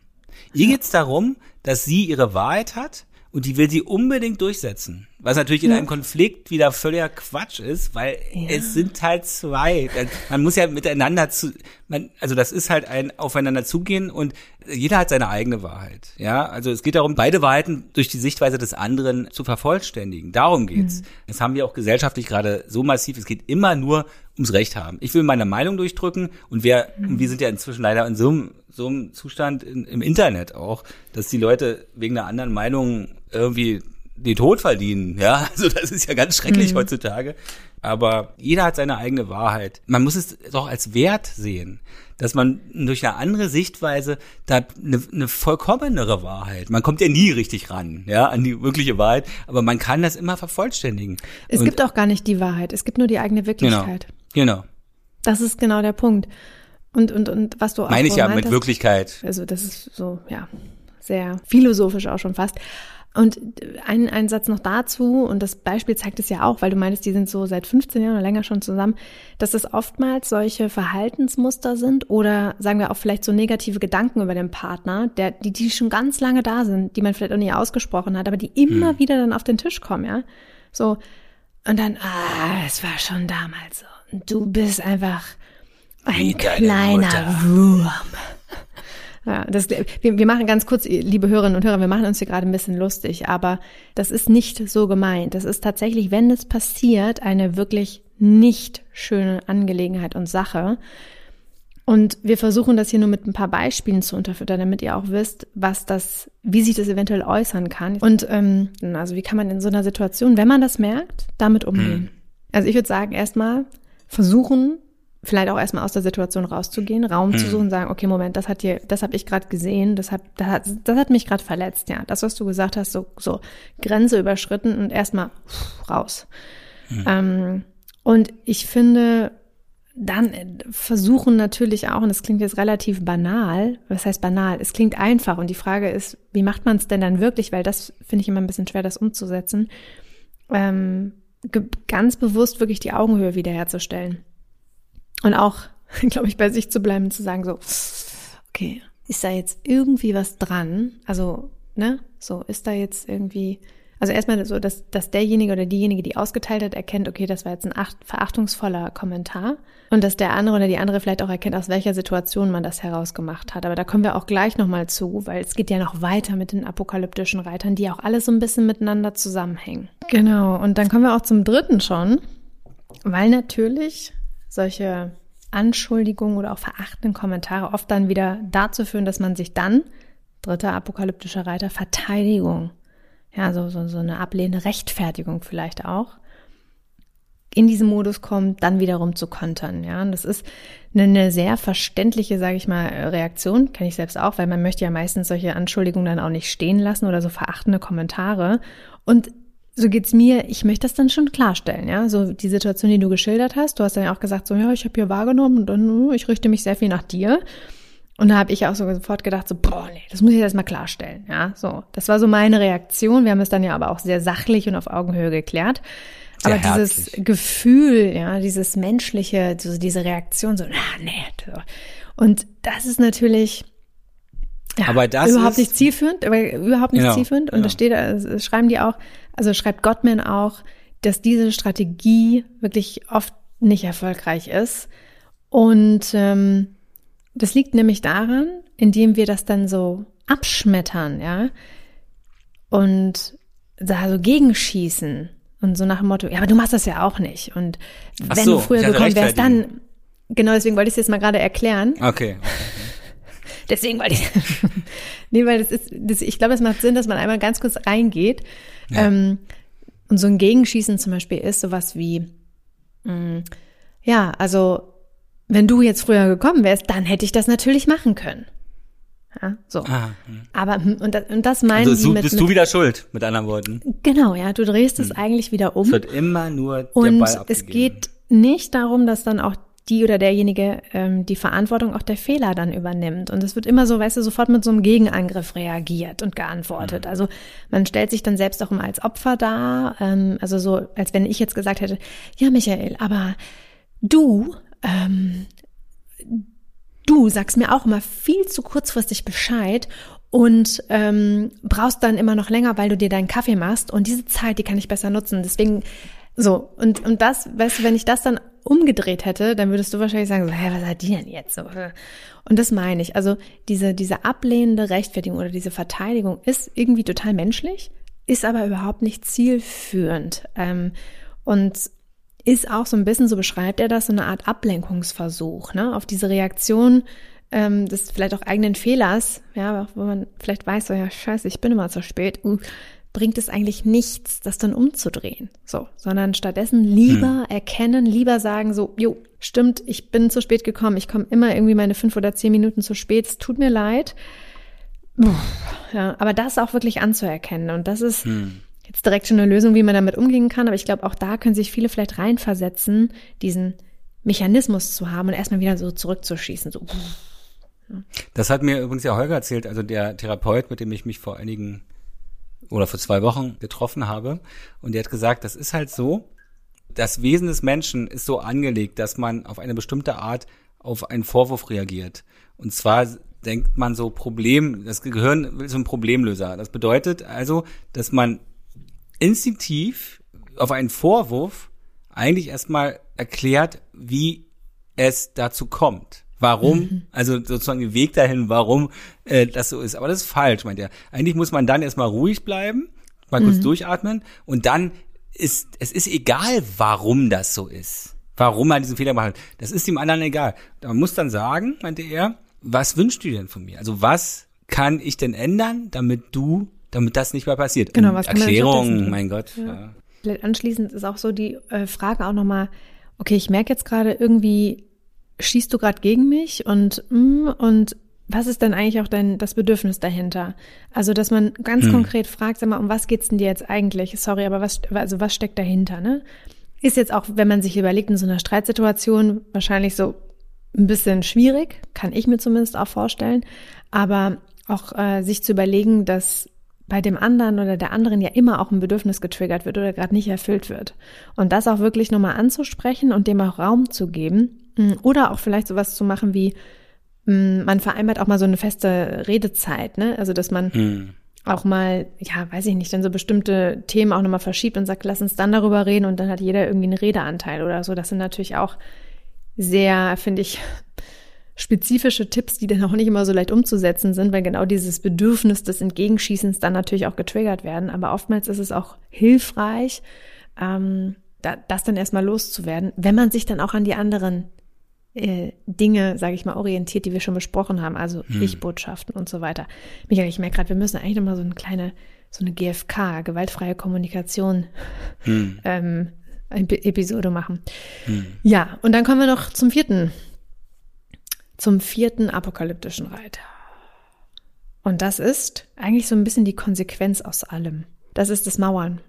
Ihr ja. geht's darum, dass sie ihre Wahrheit hat und die will sie unbedingt durchsetzen. Was natürlich in einem Konflikt wieder völliger Quatsch ist, weil ja. es sind halt zwei. Man muss ja miteinander zu, man, also das ist halt ein aufeinander zugehen und jeder hat seine eigene Wahrheit. Ja, also es geht darum, beide Wahrheiten durch die Sichtweise des anderen zu vervollständigen. Darum geht's. Mhm. Das haben wir auch gesellschaftlich gerade so massiv. Es geht immer nur ums Recht haben. Ich will meine Meinung durchdrücken und wir, mhm. und wir sind ja inzwischen leider in so einem, so einem Zustand in, im Internet auch, dass die Leute wegen einer anderen Meinung irgendwie den Tod verdienen. Ja, also das ist ja ganz schrecklich mhm. heutzutage. Aber jeder hat seine eigene Wahrheit. Man muss es doch als Wert sehen, dass man durch eine andere Sichtweise da eine, eine vollkommenere Wahrheit. Man kommt ja nie richtig ran, ja, an die wirkliche Wahrheit, aber man kann das immer vervollständigen. Es Und, gibt auch gar nicht die Wahrheit. Es gibt nur die eigene Wirklichkeit. Genau. Genau. Das ist genau der Punkt. Und, und, und was du auch Meine ich ja meintest, mit Wirklichkeit. Also das ist so, ja, sehr philosophisch auch schon fast. Und ein, ein Satz noch dazu, und das Beispiel zeigt es ja auch, weil du meinst, die sind so seit 15 Jahren oder länger schon zusammen, dass es oftmals solche Verhaltensmuster sind oder sagen wir auch vielleicht so negative Gedanken über den Partner, der, die, die schon ganz lange da sind, die man vielleicht auch nie ausgesprochen hat, aber die immer hm. wieder dann auf den Tisch kommen, ja. So, und dann, ah, es war schon damals so. Du bist einfach ein kleiner Wurm. Ja, das, wir, wir machen ganz kurz, liebe Hörerinnen und Hörer, wir machen uns hier gerade ein bisschen lustig, aber das ist nicht so gemeint. Das ist tatsächlich, wenn es passiert, eine wirklich nicht schöne Angelegenheit und Sache. Und wir versuchen das hier nur mit ein paar Beispielen zu unterfüttern, damit ihr auch wisst, was das, wie sich das eventuell äußern kann. Und ähm, also wie kann man in so einer Situation, wenn man das merkt, damit umgehen? Hm. Also ich würde sagen, erstmal versuchen, vielleicht auch erstmal aus der Situation rauszugehen, Raum hm. zu suchen, sagen, okay, Moment, das hat dir, das habe ich gerade gesehen, das hat, das hat, das hat mich gerade verletzt, ja. Das, was du gesagt hast, so, so Grenze überschritten und erstmal raus. Hm. Ähm, und ich finde, dann versuchen natürlich auch, und das klingt jetzt relativ banal, was heißt banal? Es klingt einfach und die Frage ist, wie macht man es denn dann wirklich? Weil das finde ich immer ein bisschen schwer, das umzusetzen. Ähm, ganz bewusst wirklich die Augenhöhe wiederherzustellen. Und auch, glaube ich, bei sich zu bleiben, zu sagen so, okay, ist da jetzt irgendwie was dran? Also, ne, so, ist da jetzt irgendwie, also erstmal so, dass, dass derjenige oder diejenige, die ausgeteilt hat, erkennt, okay, das war jetzt ein verachtungsvoller Kommentar und dass der andere oder die andere vielleicht auch erkennt, aus welcher Situation man das herausgemacht hat. Aber da kommen wir auch gleich nochmal zu, weil es geht ja noch weiter mit den apokalyptischen Reitern, die auch alle so ein bisschen miteinander zusammenhängen. Genau, und dann kommen wir auch zum dritten schon, weil natürlich solche Anschuldigungen oder auch verachtenden Kommentare oft dann wieder dazu führen, dass man sich dann, dritter apokalyptischer Reiter, Verteidigung, ja, so, so, so eine ablehnende Rechtfertigung vielleicht auch, in diesen Modus kommt, dann wiederum zu kontern. Ja, und das ist eine, eine sehr verständliche, sage ich mal, Reaktion, kenne ich selbst auch, weil man möchte ja meistens solche Anschuldigungen dann auch nicht stehen lassen oder so verachtende Kommentare. Und so geht's mir, ich möchte das dann schon klarstellen, ja. So die Situation, die du geschildert hast, du hast dann ja auch gesagt, so ja, ich habe hier wahrgenommen und dann, uh, ich richte mich sehr viel nach dir. Und da habe ich auch so sofort gedacht, so, boah, nee, das muss ich jetzt mal klarstellen, ja. So, das war so meine Reaktion. Wir haben es dann ja aber auch sehr sachlich und auf Augenhöhe geklärt. Sehr aber herzlich. dieses Gefühl, ja, dieses menschliche, so diese Reaktion, so, na, nee. So. Und das ist natürlich, ja, aber das überhaupt ist, nicht zielführend, aber überhaupt nicht genau, zielführend. Und genau. da steht, das schreiben die auch, also schreibt Gottman auch, dass diese Strategie wirklich oft nicht erfolgreich ist. Und ähm, das liegt nämlich daran, indem wir das dann so abschmettern, ja, und da so gegenschießen und so nach dem Motto, ja, aber du machst das ja auch nicht. Und wenn so, du früher gekommen wärst, dann, genau deswegen wollte ich es jetzt mal gerade erklären. Okay. okay. Deswegen wollte ich, nee, weil das ist, das, ich glaube, es macht Sinn, dass man einmal ganz kurz reingeht. Ja. Ähm, und so ein Gegenschießen zum Beispiel ist sowas wie, mh, mm, ja, also wenn du jetzt früher gekommen wärst, dann hätte ich das natürlich machen können. Ja, so. Ah, hm. Aber hm, und das, und das meinen also, die mit, bist mit, du wieder schuld, mit anderen Worten. Genau, ja, du drehst es hm. eigentlich wieder um. Es wird immer nur der und Ball abgegeben. es geht nicht darum, dass dann auch die oder derjenige ähm, die Verantwortung auch der Fehler dann übernimmt. Und es wird immer so, weißt du, sofort mit so einem Gegenangriff reagiert und geantwortet. Mhm. Also man stellt sich dann selbst auch immer als Opfer dar. Ähm, also so, als wenn ich jetzt gesagt hätte, ja, Michael, aber du, ähm, du sagst mir auch immer viel zu kurzfristig Bescheid und ähm, brauchst dann immer noch länger, weil du dir deinen Kaffee machst und diese Zeit, die kann ich besser nutzen. Deswegen so und und das, weißt du, wenn ich das dann umgedreht hätte, dann würdest du wahrscheinlich sagen so, hä, was hat die denn jetzt so? Und das meine ich. Also diese diese ablehnende Rechtfertigung oder diese Verteidigung ist irgendwie total menschlich, ist aber überhaupt nicht zielführend ähm, und ist auch so ein bisschen, so beschreibt er das, so eine Art Ablenkungsversuch, ne, auf diese Reaktion ähm, des vielleicht auch eigenen Fehlers, ja, wo man vielleicht weiß, so ja, scheiße, ich bin immer zu spät, uh, bringt es eigentlich nichts, das dann umzudrehen. So, sondern stattdessen lieber hm. erkennen, lieber sagen so, jo, stimmt, ich bin zu spät gekommen, ich komme immer irgendwie meine fünf oder zehn Minuten zu spät, es tut mir leid. Puh, ja, aber das auch wirklich anzuerkennen und das ist hm. Jetzt direkt schon eine Lösung, wie man damit umgehen kann, aber ich glaube, auch da können sich viele vielleicht reinversetzen, diesen Mechanismus zu haben und erstmal wieder so zurückzuschießen, so. Das hat mir übrigens ja Holger erzählt, also der Therapeut, mit dem ich mich vor einigen oder vor zwei Wochen getroffen habe. Und der hat gesagt, das ist halt so, das Wesen des Menschen ist so angelegt, dass man auf eine bestimmte Art auf einen Vorwurf reagiert. Und zwar denkt man so Problem, das Gehirn will so ein Problemlöser. Das bedeutet also, dass man instinktiv auf einen Vorwurf eigentlich erstmal erklärt, wie es dazu kommt warum, mhm. also sozusagen den Weg dahin, warum äh, das so ist. Aber das ist falsch, meint er. Eigentlich muss man dann erstmal ruhig bleiben, mal kurz mhm. durchatmen und dann ist, es ist egal, warum das so ist. Warum man diesen Fehler macht. Das ist dem anderen egal. Man muss dann sagen, meinte er, was wünschst du denn von mir? Also was kann ich denn ändern, damit du, damit das nicht mehr passiert? Genau, was Erklärung, mein Gott. Ja. Ja. Anschließend ist auch so die äh, Frage auch nochmal, okay, ich merke jetzt gerade irgendwie, schießt du gerade gegen mich und mm, und was ist denn eigentlich auch dein das Bedürfnis dahinter? Also, dass man ganz hm. konkret fragt, sag mal, um was geht's denn dir jetzt eigentlich? Sorry, aber was also was steckt dahinter, ne? Ist jetzt auch, wenn man sich überlegt in so einer Streitsituation wahrscheinlich so ein bisschen schwierig, kann ich mir zumindest auch vorstellen, aber auch äh, sich zu überlegen, dass bei dem anderen oder der anderen ja immer auch ein Bedürfnis getriggert wird oder gerade nicht erfüllt wird. Und das auch wirklich nochmal anzusprechen und dem auch Raum zu geben Mm, oder auch vielleicht sowas zu machen wie, mm, man vereinbart auch mal so eine feste Redezeit, ne? Also, dass man mhm. auch mal, ja, weiß ich nicht, dann so bestimmte Themen auch nochmal verschiebt und sagt, lass uns dann darüber reden und dann hat jeder irgendwie einen Redeanteil oder so. Das sind natürlich auch sehr, finde ich, spezifische Tipps, die dann auch nicht immer so leicht umzusetzen sind, weil genau dieses Bedürfnis des Entgegenschießens dann natürlich auch getriggert werden. Aber oftmals ist es auch hilfreich, ähm, da, das dann erstmal loszuwerden, wenn man sich dann auch an die anderen äh, Dinge, sage ich mal, orientiert, die wir schon besprochen haben, also hm. Ich-Botschaften und so weiter. Michael, ich merke gerade, wir müssen eigentlich nochmal so eine kleine, so eine GFK, gewaltfreie Kommunikation, hm. ähm, Episode machen. Hm. Ja, und dann kommen wir noch zum vierten, zum vierten apokalyptischen Reiter. Und das ist eigentlich so ein bisschen die Konsequenz aus allem. Das ist das Mauern.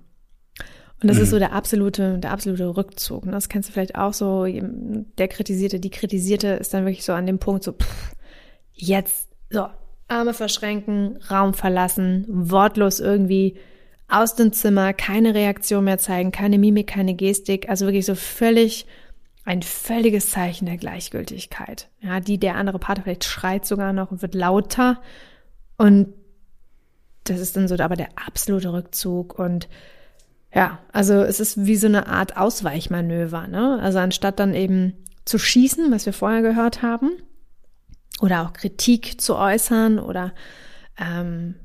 Und das mhm. ist so der absolute, der absolute Rückzug. Ne? Das kennst du vielleicht auch so, der Kritisierte, die Kritisierte ist dann wirklich so an dem Punkt so, pff, jetzt, so, Arme verschränken, Raum verlassen, wortlos irgendwie aus dem Zimmer, keine Reaktion mehr zeigen, keine Mimik, keine Gestik, also wirklich so völlig, ein völliges Zeichen der Gleichgültigkeit. Ja, die, der andere Partner vielleicht schreit sogar noch und wird lauter und das ist dann so aber der absolute Rückzug und ja, also es ist wie so eine Art Ausweichmanöver, ne? Also anstatt dann eben zu schießen, was wir vorher gehört haben, oder auch Kritik zu äußern oder ähm,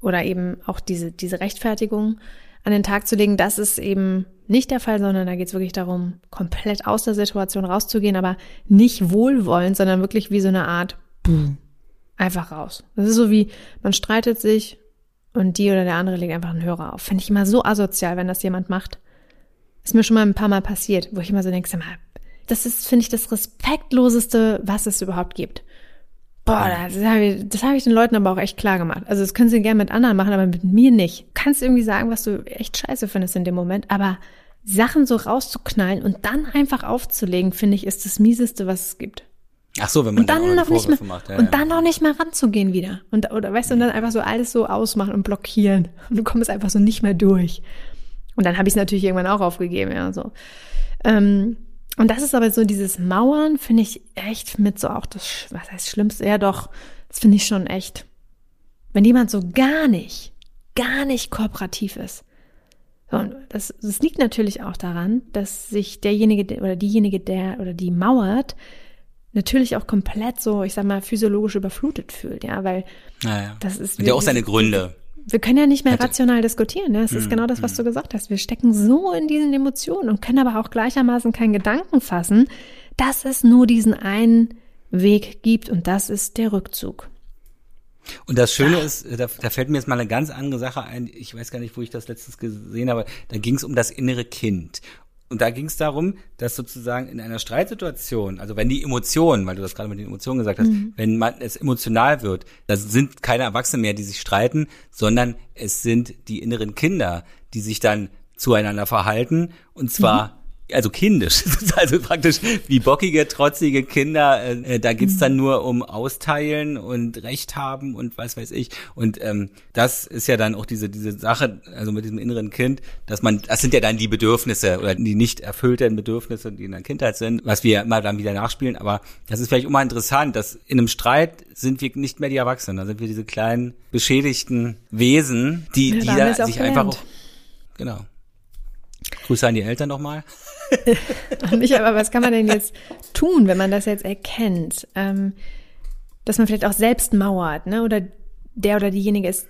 oder eben auch diese diese Rechtfertigung an den Tag zu legen, das ist eben nicht der Fall, sondern da geht es wirklich darum, komplett aus der Situation rauszugehen, aber nicht wohlwollend, sondern wirklich wie so eine Art Boom, einfach raus. Das ist so wie man streitet sich, und die oder der andere legt einfach einen Hörer auf. Finde ich immer so asozial, wenn das jemand macht. Ist mir schon mal ein paar Mal passiert, wo ich immer so denke, das ist, finde ich, das respektloseste, was es überhaupt gibt. Boah, das habe ich, das hab ich den Leuten aber auch echt klar gemacht. Also das können sie gerne mit anderen machen, aber mit mir nicht. Du kannst irgendwie sagen, was du echt scheiße findest in dem Moment, aber Sachen so rauszuknallen und dann einfach aufzulegen, finde ich, ist das mieseste, was es gibt. Ach so, wenn man und dann, dann noch nicht mehr, macht. Ja, und ja. dann noch nicht mehr ranzugehen wieder. Und, oder weißt du, und dann einfach so alles so ausmachen und blockieren. Und du kommst einfach so nicht mehr durch. Und dann habe ich es natürlich irgendwann auch aufgegeben, ja, so. Ähm, und das ist aber so dieses Mauern, finde ich echt mit so auch das, was heißt Schlimmste, ja doch, das finde ich schon echt, Wenn jemand so gar nicht, gar nicht kooperativ ist. Und das, das liegt natürlich auch daran, dass sich derjenige oder diejenige, der oder die mauert, natürlich auch komplett so, ich sag mal, physiologisch überflutet fühlt, ja, weil naja. das ist. Hat ja auch seine Gründe. Wir können ja nicht mehr rational diskutieren. Ne? Das ist mm, genau das, was mm. du gesagt hast. Wir stecken so in diesen Emotionen und können aber auch gleichermaßen keinen Gedanken fassen, dass es nur diesen einen Weg gibt und das ist der Rückzug. Und das Schöne ist, da, da fällt mir jetzt mal eine ganz andere Sache ein. Ich weiß gar nicht, wo ich das letztens gesehen habe. Da ging es um das innere Kind. Und da ging es darum, dass sozusagen in einer Streitsituation, also wenn die Emotionen, weil du das gerade mit den Emotionen gesagt hast, mhm. wenn man es emotional wird, das sind keine Erwachsenen mehr, die sich streiten, sondern es sind die inneren Kinder, die sich dann zueinander verhalten und zwar mhm also kindisch, also praktisch wie bockige, trotzige Kinder. Äh, da geht's dann nur um Austeilen und Recht haben und was weiß ich. Und ähm, das ist ja dann auch diese diese Sache, also mit diesem inneren Kind, dass man, das sind ja dann die Bedürfnisse oder die nicht erfüllten Bedürfnisse, die in der Kindheit sind, was wir immer dann wieder nachspielen. Aber das ist vielleicht immer interessant, dass in einem Streit sind wir nicht mehr die Erwachsenen, da sind wir diese kleinen beschädigten Wesen, die, die da sich einfach auch, genau. Grüße an die Eltern nochmal. nicht, aber was kann man denn jetzt tun, wenn man das jetzt erkennt? Ähm, dass man vielleicht auch selbst mauert, ne? Oder der oder diejenige ist,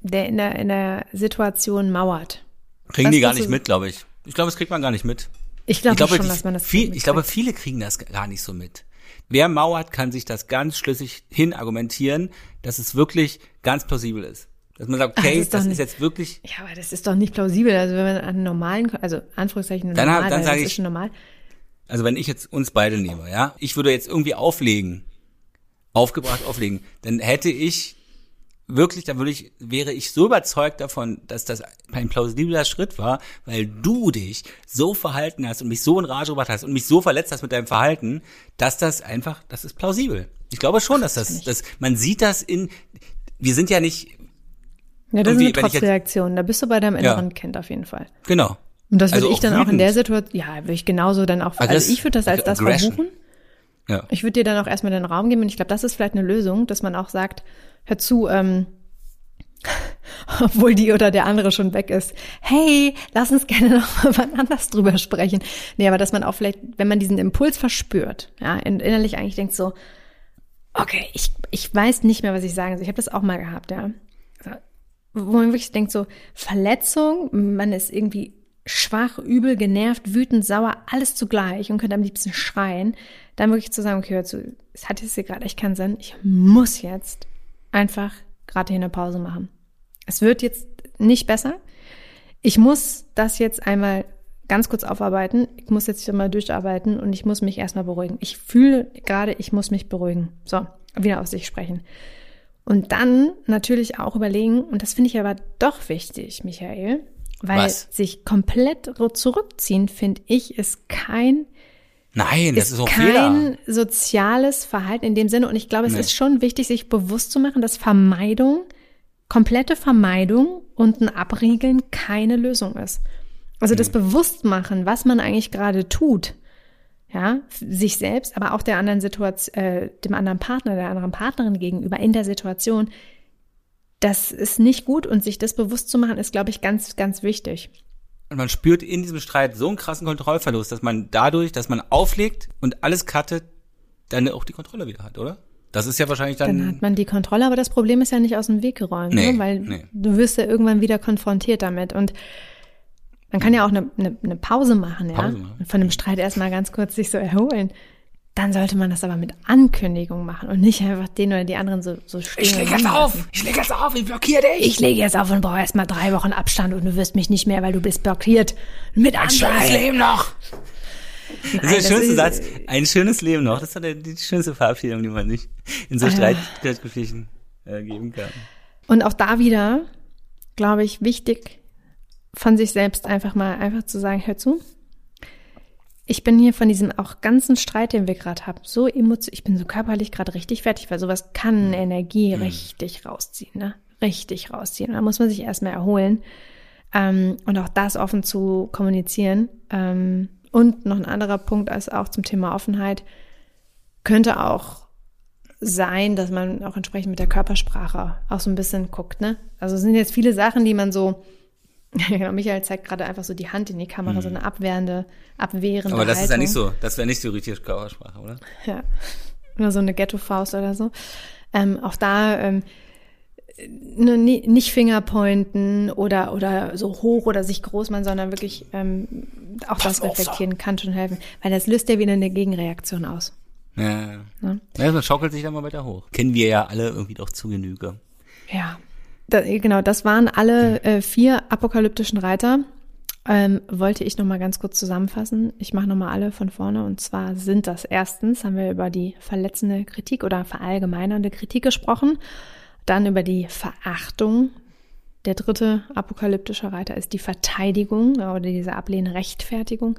der in der, in der Situation mauert. Kriegen was die gar nicht mit, glaube ich. Ich glaube, das kriegt man gar nicht mit. Ich, glaub ich glaube schon, dass man das viel, Ich glaube, viele kriegen das gar nicht so mit. Wer mauert, kann sich das ganz schlüssig hin argumentieren, dass es wirklich ganz plausibel ist. Dass man sagt, okay, das, ist, das ist, jetzt wirklich. Ja, aber das ist doch nicht plausibel. Also wenn man an normalen, also Anführungszeichen dann, normal, dann sage ich, schon normal. Also wenn ich jetzt uns beide nehme, ja, ich würde jetzt irgendwie auflegen, aufgebracht auflegen, dann hätte ich wirklich, dann würde ich, wäre ich so überzeugt davon, dass das ein plausibler Schritt war, weil du dich so verhalten hast und mich so in Rage gebracht hast und mich so verletzt hast mit deinem Verhalten, dass das einfach, das ist plausibel. Ich glaube schon, dass das, das, man sieht das in, wir sind ja nicht, ja, das ist eine Trotzreaktion. Da bist du bei deinem inneren ja. Kind auf jeden Fall. Genau. Und das würde also ich dann wütend. auch in der Situation, ja, würde ich genauso dann auch, also ich würde das als das verbuchen. Ja. Ich würde dir dann auch erstmal den Raum geben und ich glaube, das ist vielleicht eine Lösung, dass man auch sagt, hör zu, ähm, obwohl die oder der andere schon weg ist. Hey, lass uns gerne noch mal wann anders drüber sprechen. Nee, aber dass man auch vielleicht, wenn man diesen Impuls verspürt, ja, innerlich eigentlich denkt so, okay, ich, ich weiß nicht mehr, was ich sagen soll. Ich habe das auch mal gehabt, ja wo man wirklich denkt, so Verletzung, man ist irgendwie schwach, übel, genervt, wütend, sauer, alles zugleich und könnte am liebsten schreien, dann wirklich zu sagen, okay, hör zu, es hat jetzt hier gerade echt keinen Sinn, ich muss jetzt einfach gerade hier eine Pause machen. Es wird jetzt nicht besser. Ich muss das jetzt einmal ganz kurz aufarbeiten. Ich muss jetzt hier mal durcharbeiten und ich muss mich erstmal beruhigen. Ich fühle gerade, ich muss mich beruhigen. So, wieder aus sich sprechen. Und dann natürlich auch überlegen, und das finde ich aber doch wichtig, Michael, weil Was? sich komplett zurückziehen, finde ich, ist kein Nein, das ist, ist auch kein Fehler. soziales Verhalten in dem Sinne. Und ich glaube, es nee. ist schon wichtig, sich bewusst zu machen, dass Vermeidung, komplette Vermeidung und ein Abriegeln keine Lösung ist. Also das Bewusstmachen, was man eigentlich gerade tut, ja, sich selbst, aber auch der anderen Situation, äh, dem anderen Partner, der anderen Partnerin gegenüber in der Situation, das ist nicht gut und sich das bewusst zu machen, ist, glaube ich, ganz, ganz wichtig. Und man spürt in diesem Streit so einen krassen Kontrollverlust, dass man dadurch, dass man auflegt und alles cuttet, dann auch die Kontrolle wieder hat, oder? Das ist ja wahrscheinlich dann. Dann hat man die Kontrolle, aber das Problem ist ja nicht aus dem Weg geräumt, nee, ne? weil nee. du wirst ja irgendwann wieder konfrontiert damit. Und man kann ja auch eine, eine, eine Pause machen, ja. Pause machen. Von dem Streit erstmal ganz kurz sich so erholen. Dann sollte man das aber mit Ankündigung machen und nicht einfach den oder die anderen so, so stehen. Ich lege jetzt auf! Ich lege jetzt auf! Ich blockiere dich! Ich lege jetzt auf und brauche erstmal drei Wochen Abstand und du wirst mich nicht mehr, weil du bist blockiert. Mit Ein schönes Leben noch! Das Nein, ist der schönste ist, Satz. Ein schönes Leben noch. Das ist die, schönste Verabschiedung, die man nicht in so ah, Streitgesprächen äh, geben kann. Und auch da wieder, glaube ich, wichtig, von sich selbst einfach mal einfach zu sagen, hör zu. Ich bin hier von diesem auch ganzen Streit, den wir gerade haben, so emotional, ich bin so körperlich gerade richtig fertig, weil sowas kann mhm. Energie mhm. richtig rausziehen, ne? Richtig rausziehen. Da muss man sich erstmal erholen. Ähm, und auch das offen zu kommunizieren. Ähm, und noch ein anderer Punkt als auch zum Thema Offenheit könnte auch sein, dass man auch entsprechend mit der Körpersprache auch so ein bisschen guckt, ne? Also es sind jetzt viele Sachen, die man so, genau, Michael zeigt gerade einfach so die Hand in die Kamera, mhm. so eine abwehrende, abwehrende Aber das Haltung. ist ja nicht so, das wäre nicht so richtig Körpersprache, oder? Ja. Oder so eine Ghetto-Faust oder so. Ähm, auch da ähm, ne, nicht Fingerpointen oder oder so hoch oder sich groß machen, sondern wirklich ähm, auch Pass das reflektieren kann schon helfen, weil das löst ja wieder eine Gegenreaktion aus. Ja, ja. ja. man schaukelt sich dann mal weiter hoch. Kennen wir ja alle irgendwie doch zu Genüge. Ja, da, genau, das waren alle äh, vier apokalyptischen Reiter. Ähm, wollte ich noch mal ganz kurz zusammenfassen. Ich mache noch mal alle von vorne. Und zwar sind das erstens, haben wir über die verletzende Kritik oder verallgemeinernde Kritik gesprochen. Dann über die Verachtung. Der dritte apokalyptische Reiter ist die Verteidigung oder diese ablehnende Rechtfertigung.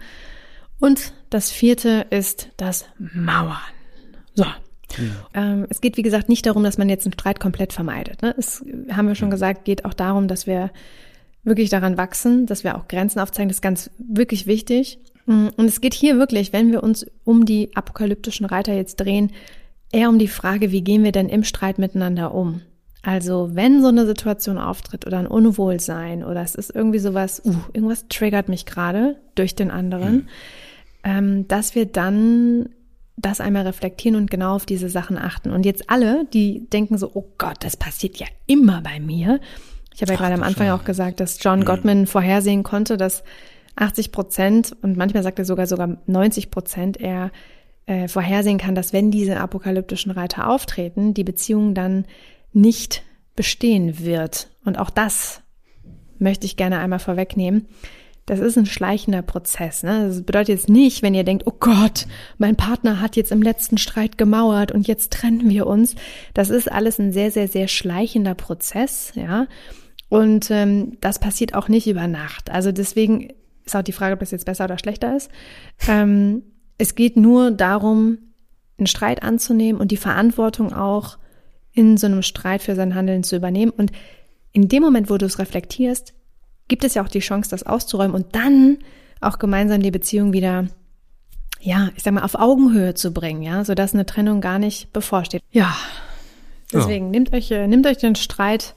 Und das vierte ist das Mauern. So. Ja. Ähm, es geht, wie gesagt, nicht darum, dass man jetzt einen Streit komplett vermeidet. Ne? Es, haben wir schon gesagt, geht auch darum, dass wir wirklich daran wachsen, dass wir auch Grenzen aufzeigen. Das ist ganz wirklich wichtig. Mm, und es geht hier wirklich, wenn wir uns um die apokalyptischen Reiter jetzt drehen, eher um die Frage, wie gehen wir denn im Streit miteinander um? Also wenn so eine Situation auftritt oder ein Unwohlsein oder es ist irgendwie sowas, uh, irgendwas triggert mich gerade durch den anderen, mhm ähm, dass wir dann das einmal reflektieren und genau auf diese Sachen achten. Und jetzt alle, die denken so, oh Gott, das passiert ja immer bei mir. Ich habe ja gerade am Anfang auch gesagt, dass John mhm. Gottman vorhersehen konnte, dass 80 Prozent und manchmal sagt er sogar sogar 90 Prozent er äh, vorhersehen kann, dass wenn diese apokalyptischen Reiter auftreten, die Beziehung dann nicht bestehen wird. Und auch das möchte ich gerne einmal vorwegnehmen das ist ein schleichender Prozess. Ne? Das bedeutet jetzt nicht, wenn ihr denkt, oh Gott, mein Partner hat jetzt im letzten Streit gemauert und jetzt trennen wir uns. Das ist alles ein sehr, sehr, sehr schleichender Prozess, ja. Und ähm, das passiert auch nicht über Nacht. Also deswegen ist auch die Frage, ob das jetzt besser oder schlechter ist. Ähm, es geht nur darum, einen Streit anzunehmen und die Verantwortung auch in so einem Streit für sein Handeln zu übernehmen. Und in dem Moment, wo du es reflektierst, gibt es ja auch die Chance, das auszuräumen und dann auch gemeinsam die Beziehung wieder, ja, ich sag mal, auf Augenhöhe zu bringen, ja, sodass eine Trennung gar nicht bevorsteht. Ja. Deswegen ja. nehmt euch, äh, nehmt euch den Streit,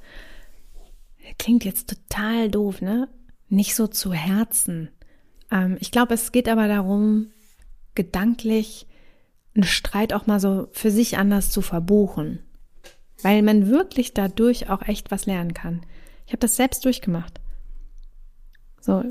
klingt jetzt total doof, ne? Nicht so zu Herzen. Ähm, ich glaube, es geht aber darum, gedanklich einen Streit auch mal so für sich anders zu verbuchen. Weil man wirklich dadurch auch echt was lernen kann. Ich habe das selbst durchgemacht. So.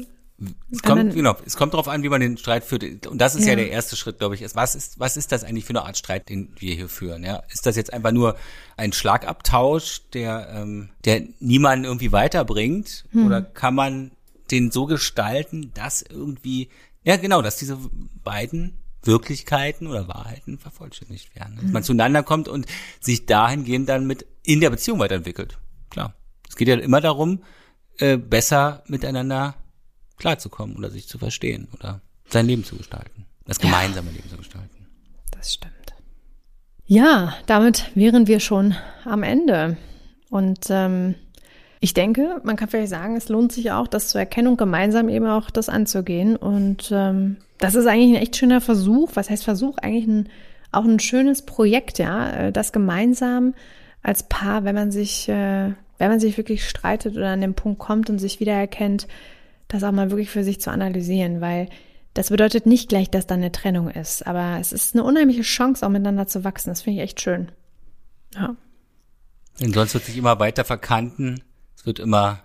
Es kommt, genau, es kommt darauf an, wie man den Streit führt. Und das ist ja, ja der erste Schritt, glaube ich. Ist, was ist, was ist das eigentlich für eine Art Streit, den wir hier führen? Ja, ist das jetzt einfach nur ein Schlagabtausch, der, ähm, der niemanden irgendwie weiterbringt? Hm. Oder kann man den so gestalten, dass irgendwie, ja genau, dass diese beiden Wirklichkeiten oder Wahrheiten vervollständigt werden. Dass hm. man zueinander kommt und sich dahingehend dann mit in der Beziehung weiterentwickelt. Klar. Es geht ja immer darum, äh, besser miteinander klarzukommen oder sich zu verstehen oder sein Leben zu gestalten. Das gemeinsame ja, Leben zu gestalten. Das stimmt. Ja, damit wären wir schon am Ende. Und ähm, ich denke, man kann vielleicht sagen, es lohnt sich auch, das zu erkennen und gemeinsam eben auch das anzugehen. Und ähm, das ist eigentlich ein echt schöner Versuch. Was heißt Versuch? Eigentlich ein, auch ein schönes Projekt, ja, äh, das gemeinsam als Paar, wenn man sich, äh, wenn man sich wirklich streitet oder an den Punkt kommt und sich wiedererkennt, das auch mal wirklich für sich zu analysieren, weil das bedeutet nicht gleich, dass da eine Trennung ist, aber es ist eine unheimliche Chance, auch miteinander zu wachsen. Das finde ich echt schön. Ja. Denn sonst wird sich immer weiter verkanten. Es wird immer.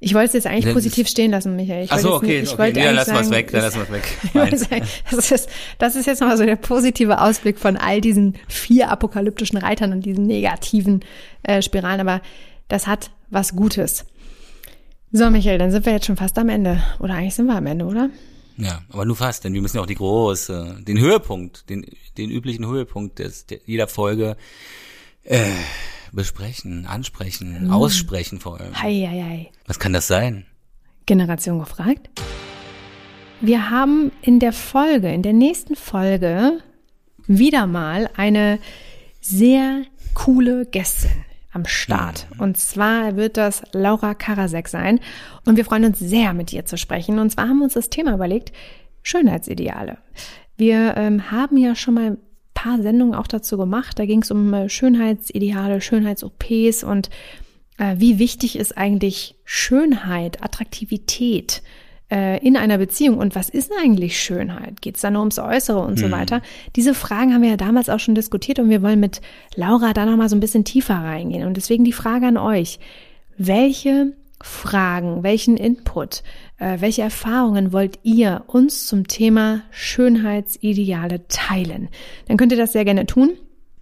Ich wollte es jetzt eigentlich positiv stehen lassen, Michael. Ich Ach so, okay, nicht, ich okay. Nee, dann lassen wir es weg, dann lassen wir es weg. sagen, das, ist, das ist jetzt mal so der positive Ausblick von all diesen vier apokalyptischen Reitern und diesen negativen äh, Spiralen, aber das hat was Gutes. So, Michael, dann sind wir jetzt schon fast am Ende. Oder eigentlich sind wir am Ende, oder? Ja, aber nur fast, denn wir müssen ja auch die große, den Höhepunkt, den, den üblichen Höhepunkt des, der, jeder Folge äh, besprechen, ansprechen, mhm. aussprechen vor allem. Hei, hei, hei. Was kann das sein? Generation gefragt. Wir haben in der Folge, in der nächsten Folge wieder mal eine sehr coole Gästin am Start. Mhm. Und zwar wird das Laura Karasek sein. Und wir freuen uns sehr, mit ihr zu sprechen. Und zwar haben wir uns das Thema überlegt, Schönheitsideale. Wir ähm, haben ja schon mal paar Sendungen auch dazu gemacht. Da ging es um äh, Schönheitsideale, Schönheits-OPs und äh, wie wichtig ist eigentlich Schönheit, Attraktivität äh, in einer Beziehung und was ist eigentlich Schönheit? Geht es da nur ums Äußere und so Hm. weiter? Diese Fragen haben wir ja damals auch schon diskutiert und wir wollen mit Laura da nochmal so ein bisschen tiefer reingehen. Und deswegen die Frage an euch. Welche Fragen, welchen Input, äh, welche Erfahrungen wollt ihr uns zum Thema Schönheitsideale teilen? Dann könnt ihr das sehr gerne tun.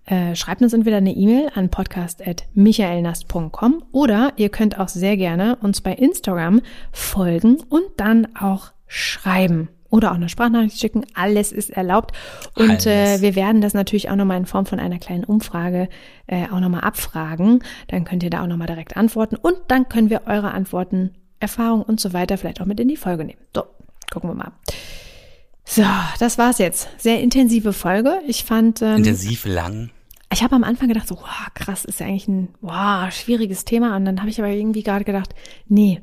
Äh, schreibt uns entweder eine E-Mail an podcast.michaelnast.com oder ihr könnt auch sehr gerne uns bei Instagram folgen und dann auch schreiben oder auch eine Sprachnachricht schicken. Alles ist erlaubt. Und äh, wir werden das natürlich auch nochmal in Form von einer kleinen Umfrage äh, auch nochmal abfragen. Dann könnt ihr da auch nochmal direkt antworten und dann können wir eure Antworten, Erfahrungen und so weiter vielleicht auch mit in die Folge nehmen. So, gucken wir mal. So, das war's jetzt. Sehr intensive Folge. Ich fand, ähm, Intensiv lang. ich habe am Anfang gedacht, so, wow, krass, ist ja eigentlich ein wow, schwieriges Thema. Und dann habe ich aber irgendwie gerade gedacht, nee,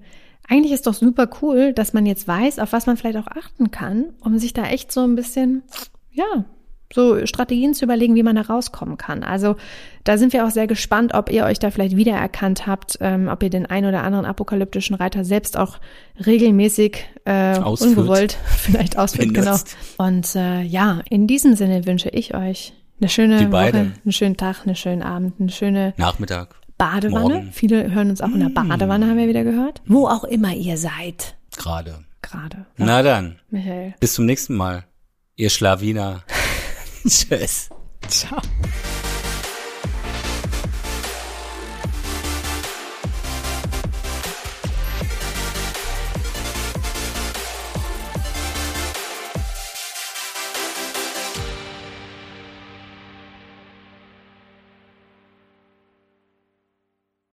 eigentlich ist doch super cool, dass man jetzt weiß, auf was man vielleicht auch achten kann, um sich da echt so ein bisschen, ja, so Strategien zu überlegen, wie man da rauskommen kann. Also da sind wir auch sehr gespannt, ob ihr euch da vielleicht wiedererkannt habt, ähm, ob ihr den ein oder anderen apokalyptischen Reiter selbst auch regelmäßig äh, Ausführt. ungewollt vielleicht ausführt, genau. Benutzt. Und äh, ja, in diesem Sinne wünsche ich euch eine schöne Die. Woche, einen schönen Tag, einen schönen Abend, eine schöne Nachmittag. Badewanne. Morgen. Viele hören uns auch in der Badewanne, haben wir wieder gehört. Wo auch immer ihr seid. Gerade. Gerade. Na dann. Michael. Bis zum nächsten Mal. Ihr Schlawiner. Tschüss. Ciao.